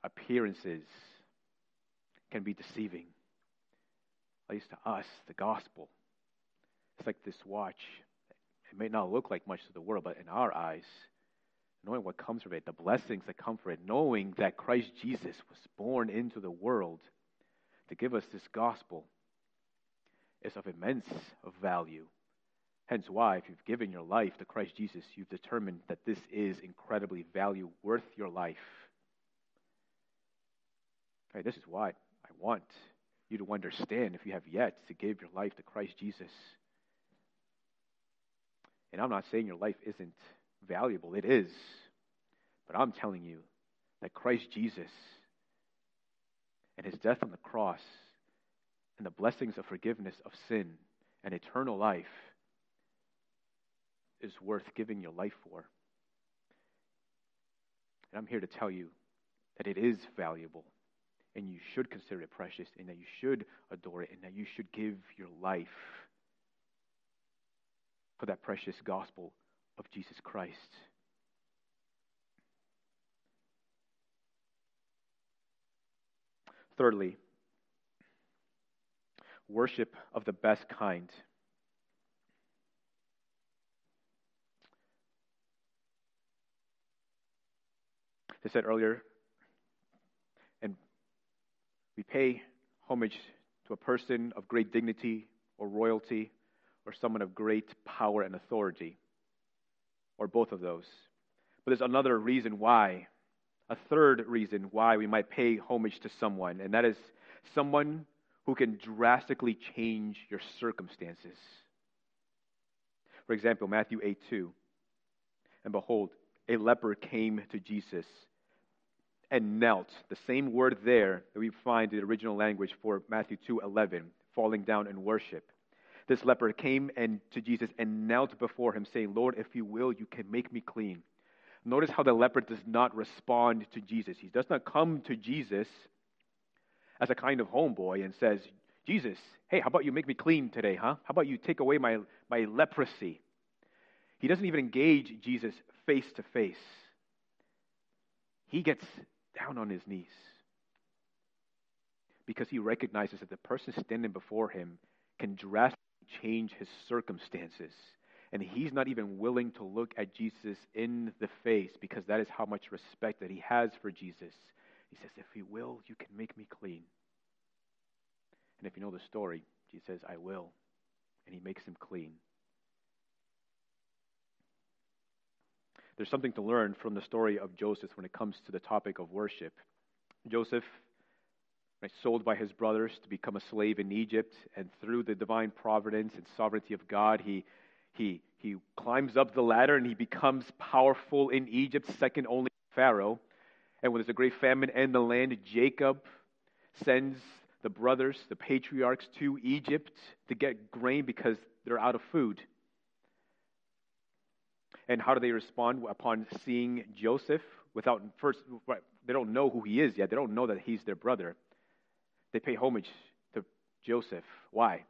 appearances can be deceiving. At least to us, the gospel. It's like this watch it may not look like much to the world, but in our eyes, knowing what comes from it, the blessings that come from it, knowing that Christ Jesus was born into the world to give us this gospel, is of immense value. Hence, why, if you've given your life to Christ Jesus, you've determined that this is incredibly value worth your life. Okay, this is why I want you to understand if you have yet to give your life to Christ Jesus and I'm not saying your life isn't valuable, it is. But I'm telling you that Christ Jesus and his death on the cross and the blessings of forgiveness of sin and eternal life is worth giving your life for. And I'm here to tell you that it is valuable and you should consider it precious and that you should adore it and that you should give your life for that precious gospel of Jesus Christ. Thirdly, worship of the best kind. I said earlier, and we pay homage to a person of great dignity or royalty or someone of great power and authority, or both of those. But there's another reason why, a third reason why we might pay homage to someone, and that is someone who can drastically change your circumstances. For example, Matthew 8 2. And behold, a leper came to Jesus and knelt. The same word there that we find in the original language for Matthew 2 11, falling down in worship. This leper came and to Jesus and knelt before him, saying, Lord, if you will, you can make me clean. Notice how the leper does not respond to Jesus. He does not come to Jesus as a kind of homeboy and says, Jesus, hey, how about you make me clean today, huh? How about you take away my, my leprosy? He doesn't even engage Jesus face to face. He gets down on his knees because he recognizes that the person standing before him can drastically change his circumstances. And he's not even willing to look at Jesus in the face because that is how much respect that he has for Jesus. He says, If you will, you can make me clean. And if you know the story, Jesus says, I will. And he makes him clean. There's something to learn from the story of Joseph when it comes to the topic of worship. Joseph, sold by his brothers to become a slave in Egypt, and through the divine providence and sovereignty of God, he, he, he climbs up the ladder and he becomes powerful in Egypt, second only to Pharaoh. And when there's a great famine in the land, Jacob sends the brothers, the patriarchs, to Egypt to get grain because they're out of food. And how do they respond upon seeing Joseph? Without first, they don't know who he is yet. They don't know that he's their brother. They pay homage to Joseph. Why?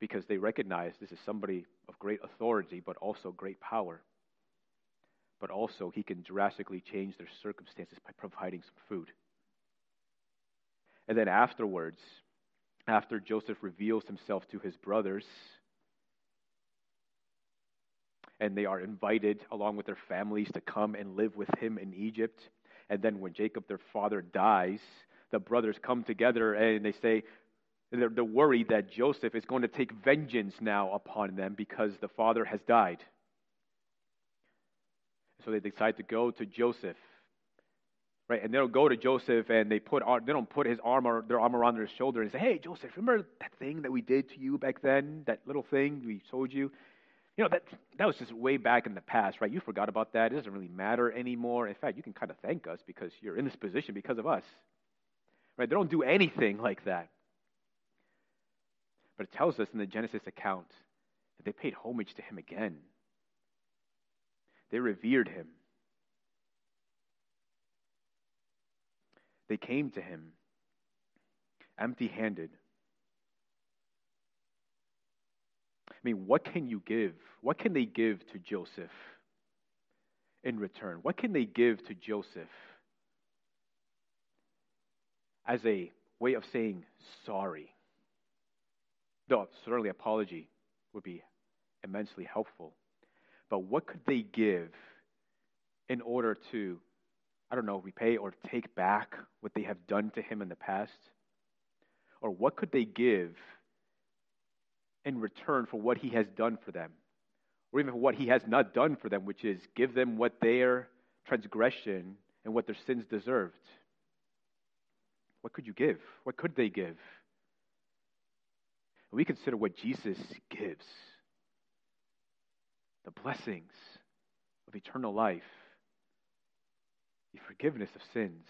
Because they recognize this is somebody of great authority, but also great power. But also, he can drastically change their circumstances by providing some food. And then afterwards, after Joseph reveals himself to his brothers, and they are invited along with their families to come and live with him in Egypt. And then when Jacob, their father, dies, the brothers come together and they say, they're, they're worried that Joseph is going to take vengeance now upon them because the father has died. So they decide to go to Joseph right? And they'll go to Joseph and they put they don't put his arm or their arm around their shoulder and say, "Hey, Joseph, remember that thing that we did to you back then? That little thing we told you? You know that that was just way back in the past, right? You forgot about that. It doesn't really matter anymore. In fact, you can kind of thank us because you're in this position because of us, right? They don't do anything like that. But it tells us in the Genesis account that they paid homage to him again. They revered him. They came to him empty handed. I mean, what can you give? What can they give to Joseph in return? What can they give to Joseph as a way of saying sorry? Though certainly apology would be immensely helpful. But what could they give in order to I don't know, repay or take back what they have done to him in the past? Or what could they give in return for what he has done for them? Or even for what he has not done for them, which is give them what their transgression and what their sins deserved? What could you give? What could they give? We consider what Jesus gives the blessings of eternal life the forgiveness of sins,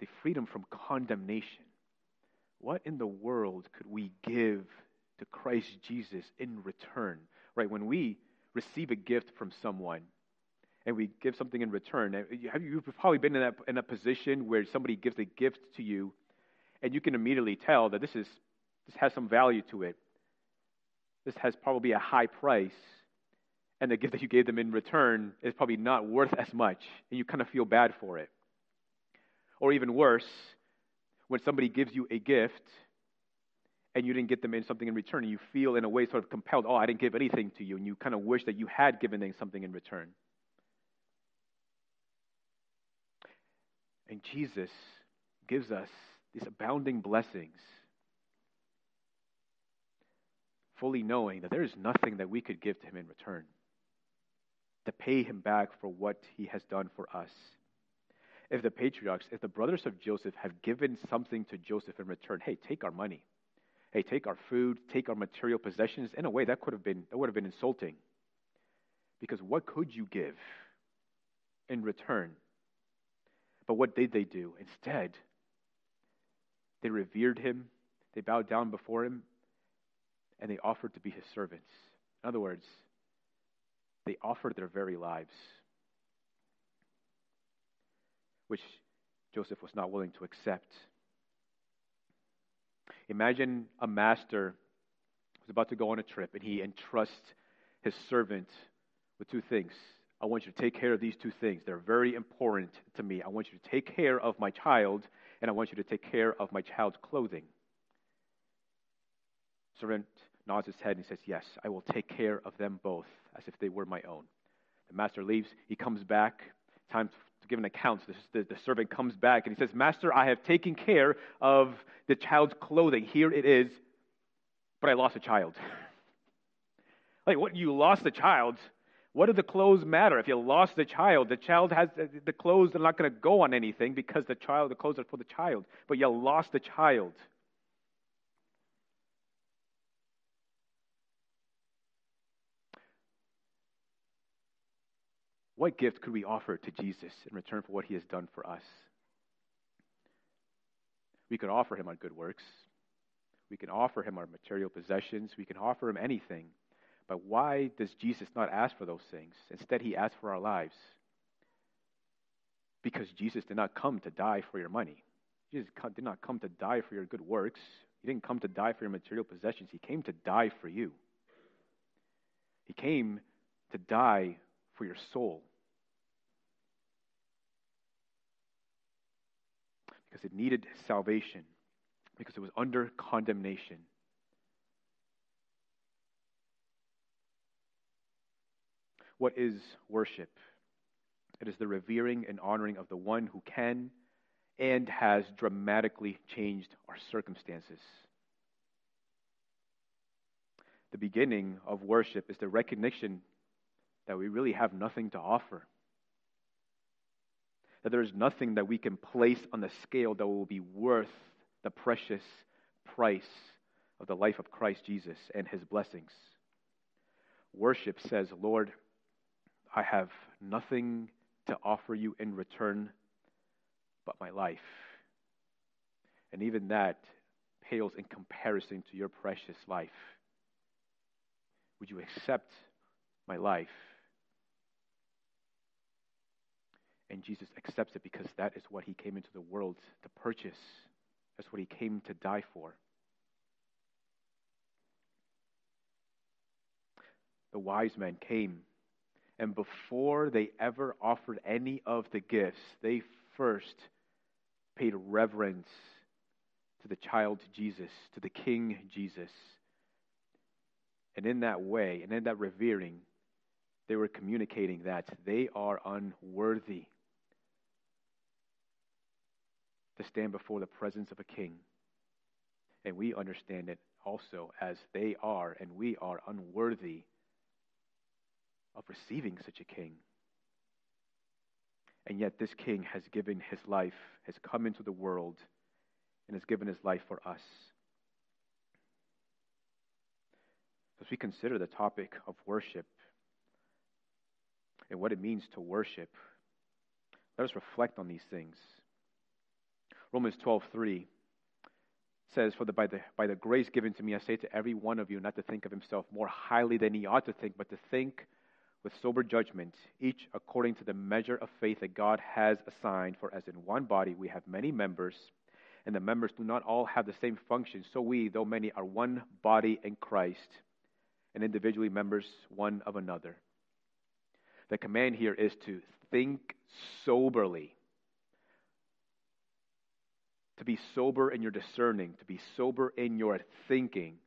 the freedom from condemnation. What in the world could we give to Christ Jesus in return? Right? When we receive a gift from someone and we give something in return, have you, you've probably been in that in a position where somebody gives a gift to you and you can immediately tell that this is this has some value to it. This has probably a high price and the gift that you gave them in return is probably not worth as much, and you kind of feel bad for it. Or even worse, when somebody gives you a gift and you didn't get them in something in return, and you feel in a way sort of compelled, oh, I didn't give anything to you, and you kind of wish that you had given them something in return. And Jesus gives us these abounding blessings, fully knowing that there is nothing that we could give to him in return to pay him back for what he has done for us. If the patriarchs, if the brothers of Joseph have given something to Joseph in return, hey, take our money. Hey, take our food, take our material possessions. In a way, that could have been that would have been insulting. Because what could you give in return? But what did they do? Instead, they revered him, they bowed down before him, and they offered to be his servants. In other words, they offered their very lives, which Joseph was not willing to accept. Imagine a master who's about to go on a trip and he entrusts his servant with two things. I want you to take care of these two things. They're very important to me. I want you to take care of my child, and I want you to take care of my child's clothing. Servant nods his head and he says, Yes, I will take care of them both as if they were my own. The master leaves. He comes back. Time to give an account. The, the, servant comes back and he says, Master, I have taken care of the child's clothing. Here it is, but I lost a child. like, what? You lost a child? What do the clothes matter? If you lost the child, the child has the clothes are not going to go on anything because the child, the clothes are for the child. But you lost the child. What gift could we offer to Jesus in return for what he has done for us? We could offer him our good works. We can offer him our material possessions. We can offer him anything. But why does Jesus not ask for those things? Instead, he asks for our lives. Because Jesus did not come to die for your money. Jesus did not come to die for your good works. He didn't come to die for your material possessions. He came to die for you. He came to die for your soul. Because it needed salvation, because it was under condemnation. What is worship? It is the revering and honoring of the one who can and has dramatically changed our circumstances. The beginning of worship is the recognition that we really have nothing to offer. That there is nothing that we can place on the scale that will be worth the precious price of the life of Christ Jesus and his blessings. Worship says, Lord, I have nothing to offer you in return but my life. And even that pales in comparison to your precious life. Would you accept my life? And Jesus accepts it because that is what he came into the world to purchase. That's what he came to die for. The wise men came, and before they ever offered any of the gifts, they first paid reverence to the child Jesus, to the King Jesus. And in that way, and in that revering, they were communicating that they are unworthy to stand before the presence of a king. And we understand it also as they are, and we are unworthy of receiving such a king. And yet, this king has given his life, has come into the world, and has given his life for us. As we consider the topic of worship and what it means to worship, let us reflect on these things. Romans 12:3 says, "For the, by the by the grace given to me, I say to every one of you not to think of himself more highly than he ought to think, but to think with sober judgment, each according to the measure of faith that God has assigned. For as in one body we have many members, and the members do not all have the same function, so we, though many, are one body in Christ, and individually members one of another." The command here is to think soberly to be sober in your discerning, to be sober in your thinking,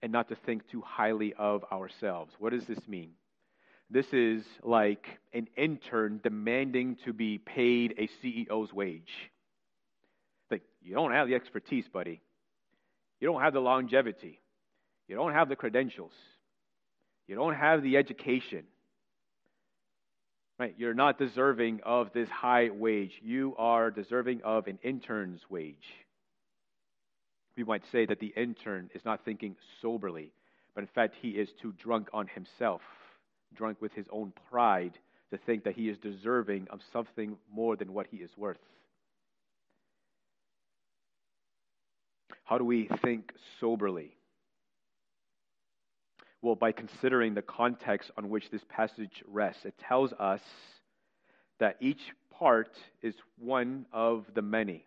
and not to think too highly of ourselves. What does this mean? This is like an intern demanding to be paid a CEO's wage. Like, you don't have the expertise, buddy. You don't have the longevity. You don't have the credentials. You don't have the education. Right? You're not deserving of this high wage. You are deserving of an intern's wage. We might say that the intern is not thinking soberly, but in fact, he is too drunk on himself, drunk with his own pride, to think that he is deserving of something more than what he is worth. How do we think soberly? Well, by considering the context on which this passage rests, it tells us that each part is one of the many.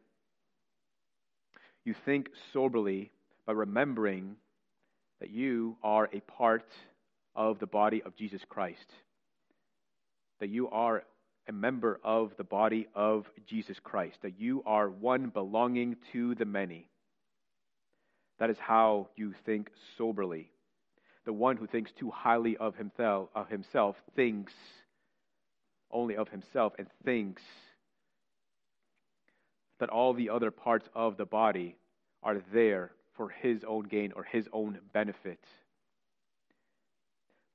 You think soberly by remembering that you are a part of the body of Jesus Christ, that you are a member of the body of Jesus Christ, that you are one belonging to the many. That is how you think soberly. The one who thinks too highly of himself, of himself thinks only of himself and thinks that all the other parts of the body are there for his own gain or his own benefit.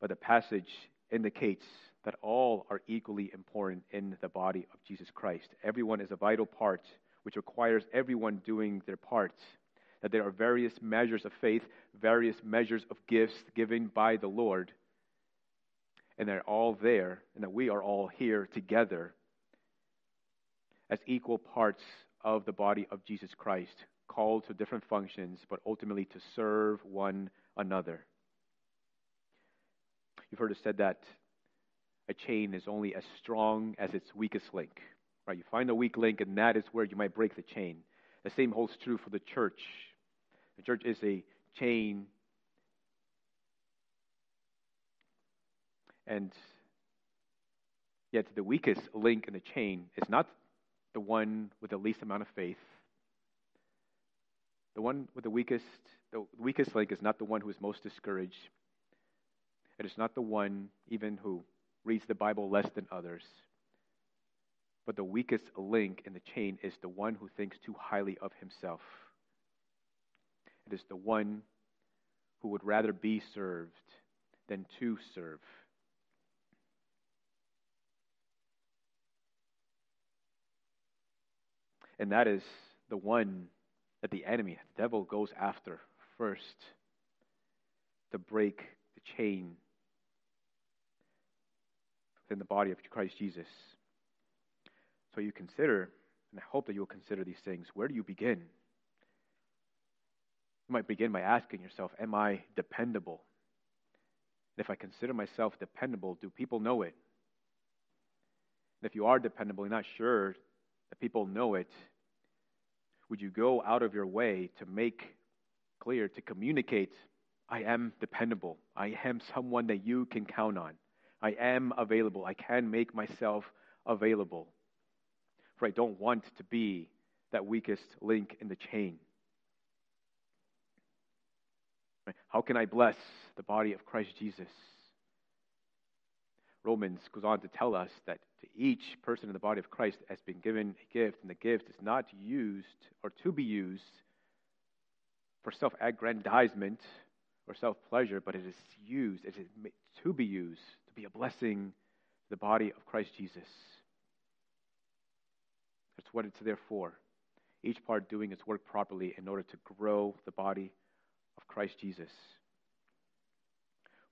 But the passage indicates that all are equally important in the body of Jesus Christ. Everyone is a vital part, which requires everyone doing their part. That there are various measures of faith, various measures of gifts given by the Lord, and they're all there, and that we are all here together as equal parts of the body of Jesus Christ, called to different functions, but ultimately to serve one another. You've heard it said that a chain is only as strong as its weakest link. Right? You find a weak link, and that is where you might break the chain. The same holds true for the church. The church is a chain And yet, the weakest link in the chain is not the one with the least amount of faith. The one with the weakest, the weakest link is not the one who is most discouraged. It is not the one even who reads the Bible less than others. But the weakest link in the chain is the one who thinks too highly of himself. It is the one who would rather be served than to serve. And that is the one that the enemy, the devil, goes after first to break the chain within the body of Christ Jesus. So you consider, and I hope that you'll consider these things. Where do you begin? You might begin by asking yourself, Am I dependable? And if I consider myself dependable, do people know it? And if you are dependable, you're not sure that people know it, would you go out of your way to make clear, to communicate, I am dependable. I am someone that you can count on. I am available. I can make myself available. For I don't want to be that weakest link in the chain. How can I bless the body of Christ Jesus? Romans goes on to tell us that to each person in the body of Christ has been given a gift, and the gift is not used or to be used for self aggrandizement or self pleasure, but it is used, it is to be used be a blessing to the body of Christ Jesus. That's what it's there for. Each part doing its work properly in order to grow the body of Christ Jesus.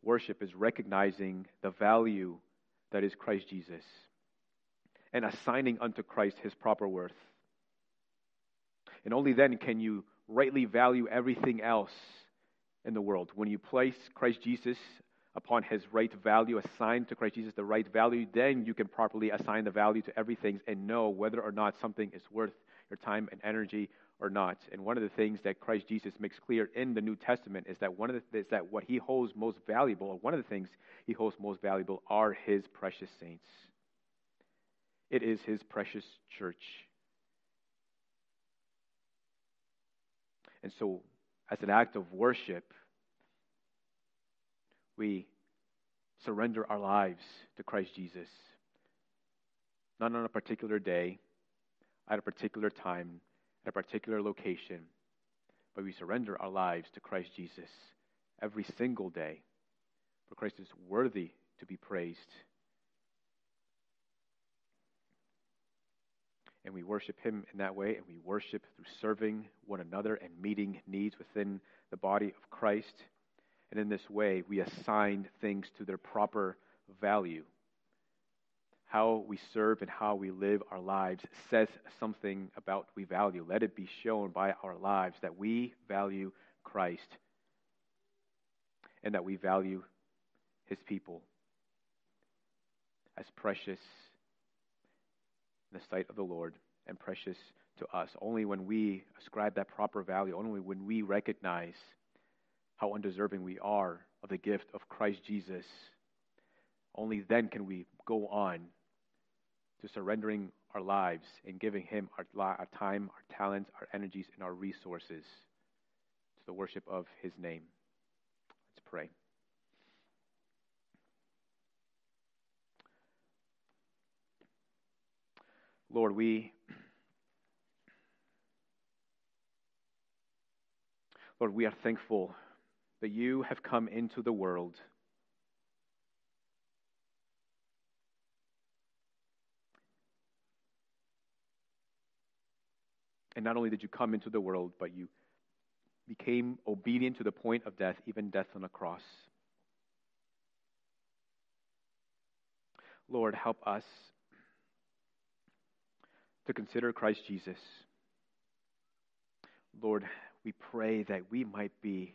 Worship is recognizing the value that is Christ Jesus and assigning unto Christ his proper worth. And only then can you rightly value everything else in the world. When you place Christ Jesus upon his right value, assigned to Christ Jesus the right value, then you can properly assign the value to everything and know whether or not something is worth your time and energy or not. And one of the things that Christ Jesus makes clear in the New Testament is that one of the is that what he holds most valuable, or one of the things he holds most valuable, are his precious saints. It is his precious church. And so, as an act of worship, we surrender our lives to Christ Jesus. Not on a particular day, at a particular time, at a particular location, but we surrender our lives to Christ Jesus every single day. For Christ is worthy to be praised. And we worship Him in that way, and we worship through serving one another and meeting needs within the body of Christ. And in this way, we assign things to their proper value. How we serve and how we live our lives says something about we value. Let it be shown by our lives that we value Christ and that we value his people as precious in the sight of the Lord and precious to us. Only when we ascribe that proper value, only when we recognize how undeserving we are of the gift of Christ Jesus, only then can we go on to surrendering our lives and giving Him our, our time, our talents, our energies, and our resources to the worship of His name. Let's pray. Lord, we Lord, we are thankful that you have come into the world. And not only did you come into the world, but you became obedient to the point of death, even death on a cross. Lord, help us to consider Christ Jesus. Lord, we pray that we might be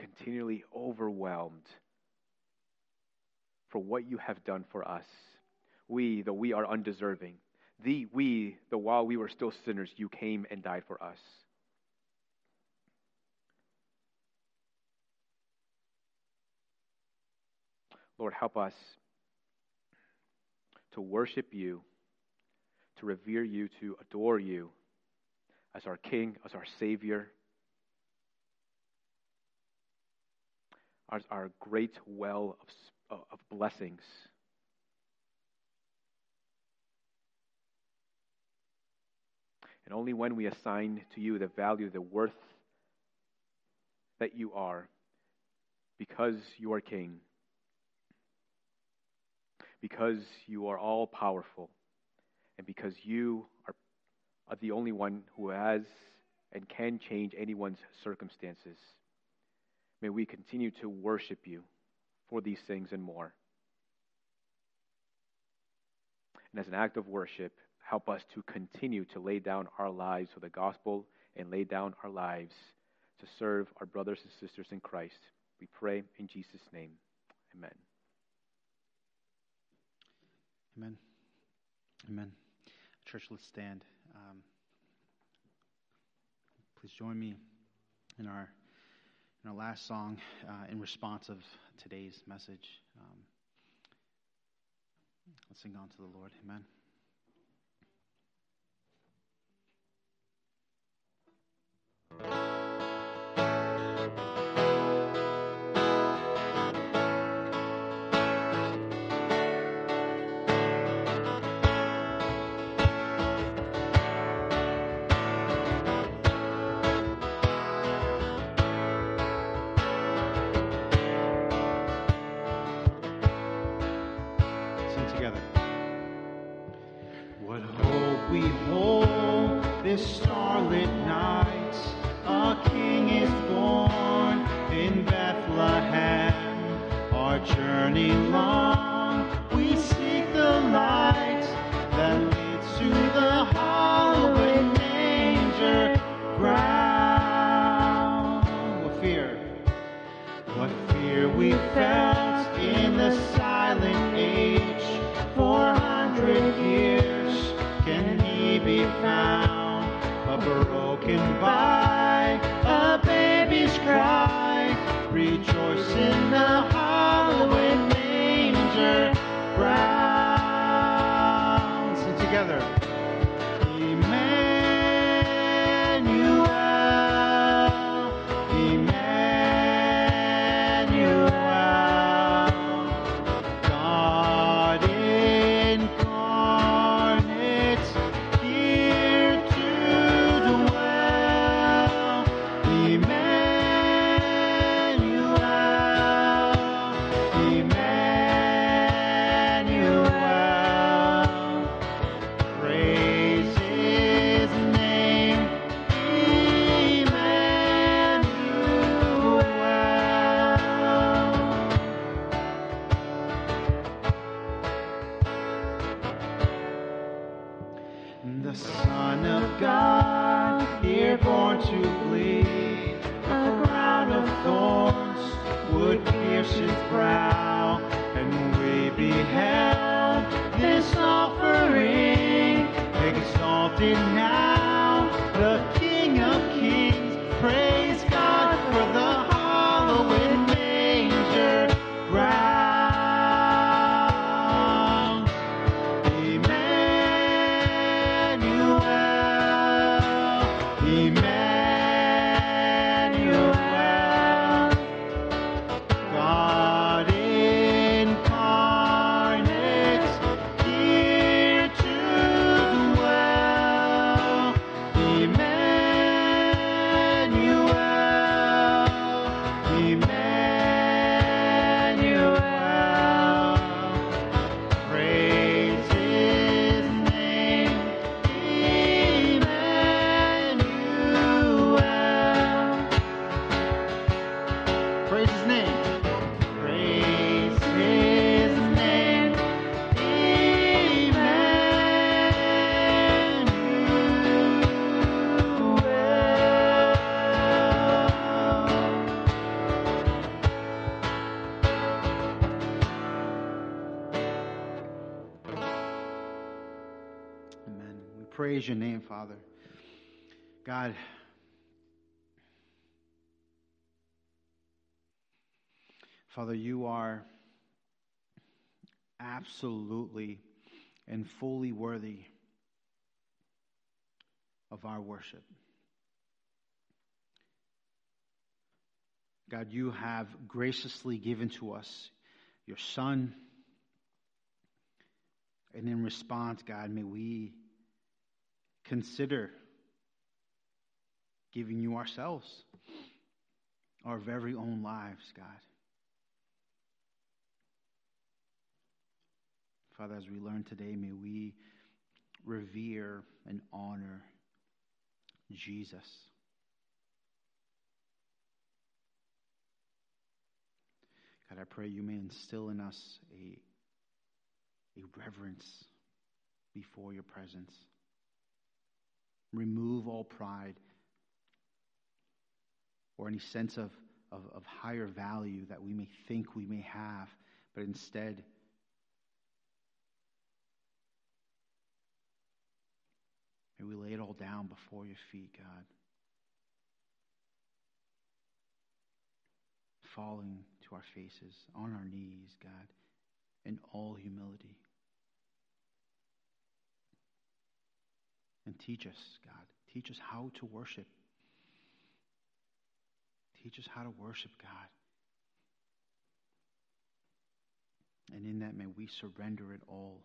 continually overwhelmed for what you have done for us. We, though we are undeserving, the we, though while we were still sinners, you came and died for us. Lord, help us to worship you to revere you, to adore you as our King, as our Savior, our great well of, uh, of blessings. And only when we assign to you the value, the worth that you are, because you are King, because you are all powerful and because you are, are the only one who has and can change anyone's circumstances. May we continue to worship you for these things and more. And as an act of worship, help us to continue to lay down our lives for the gospel and lay down our lives to serve our brothers and sisters in Christ. We pray in Jesus' name. Amen. Amen. Amen. Church, let's stand. Um, please join me in our in our last song uh, in response of today's message. Um, let's sing on to the Lord. Amen. talking. Father, you are absolutely and fully worthy of our worship. God, you have graciously given to us your Son. And in response, God, may we consider giving you ourselves, our very own lives, God. Father, as we learn today, may we revere and honor Jesus. God, I pray you may instill in us a, a reverence before your presence. Remove all pride or any sense of, of, of higher value that we may think we may have, but instead, may we lay it all down before your feet, God. Falling to our faces, on our knees, God, in all humility. And teach us, God. Teach us how to worship. Teach us how to worship God. And in that, may we surrender it all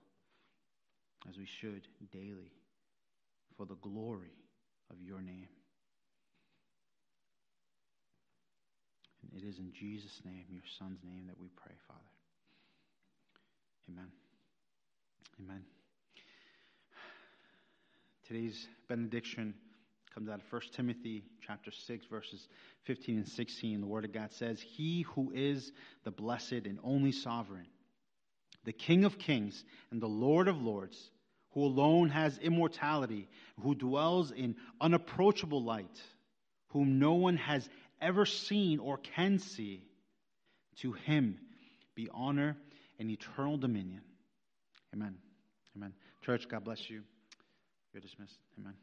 as we should daily for the glory of your name. And it is in Jesus' name, your Son's name, that we pray, Father. Amen. Amen. Today's benediction comes out of 1 Timothy chapter 6 verses 15 and 16. The word of God says, "He who is the blessed and only sovereign, the King of kings and the Lord of lords, who alone has immortality, who dwells in unapproachable light, whom no one has ever seen or can see, to him be honor and eternal dominion." Amen. Amen. Church, God bless you. You're dismissed. Amen.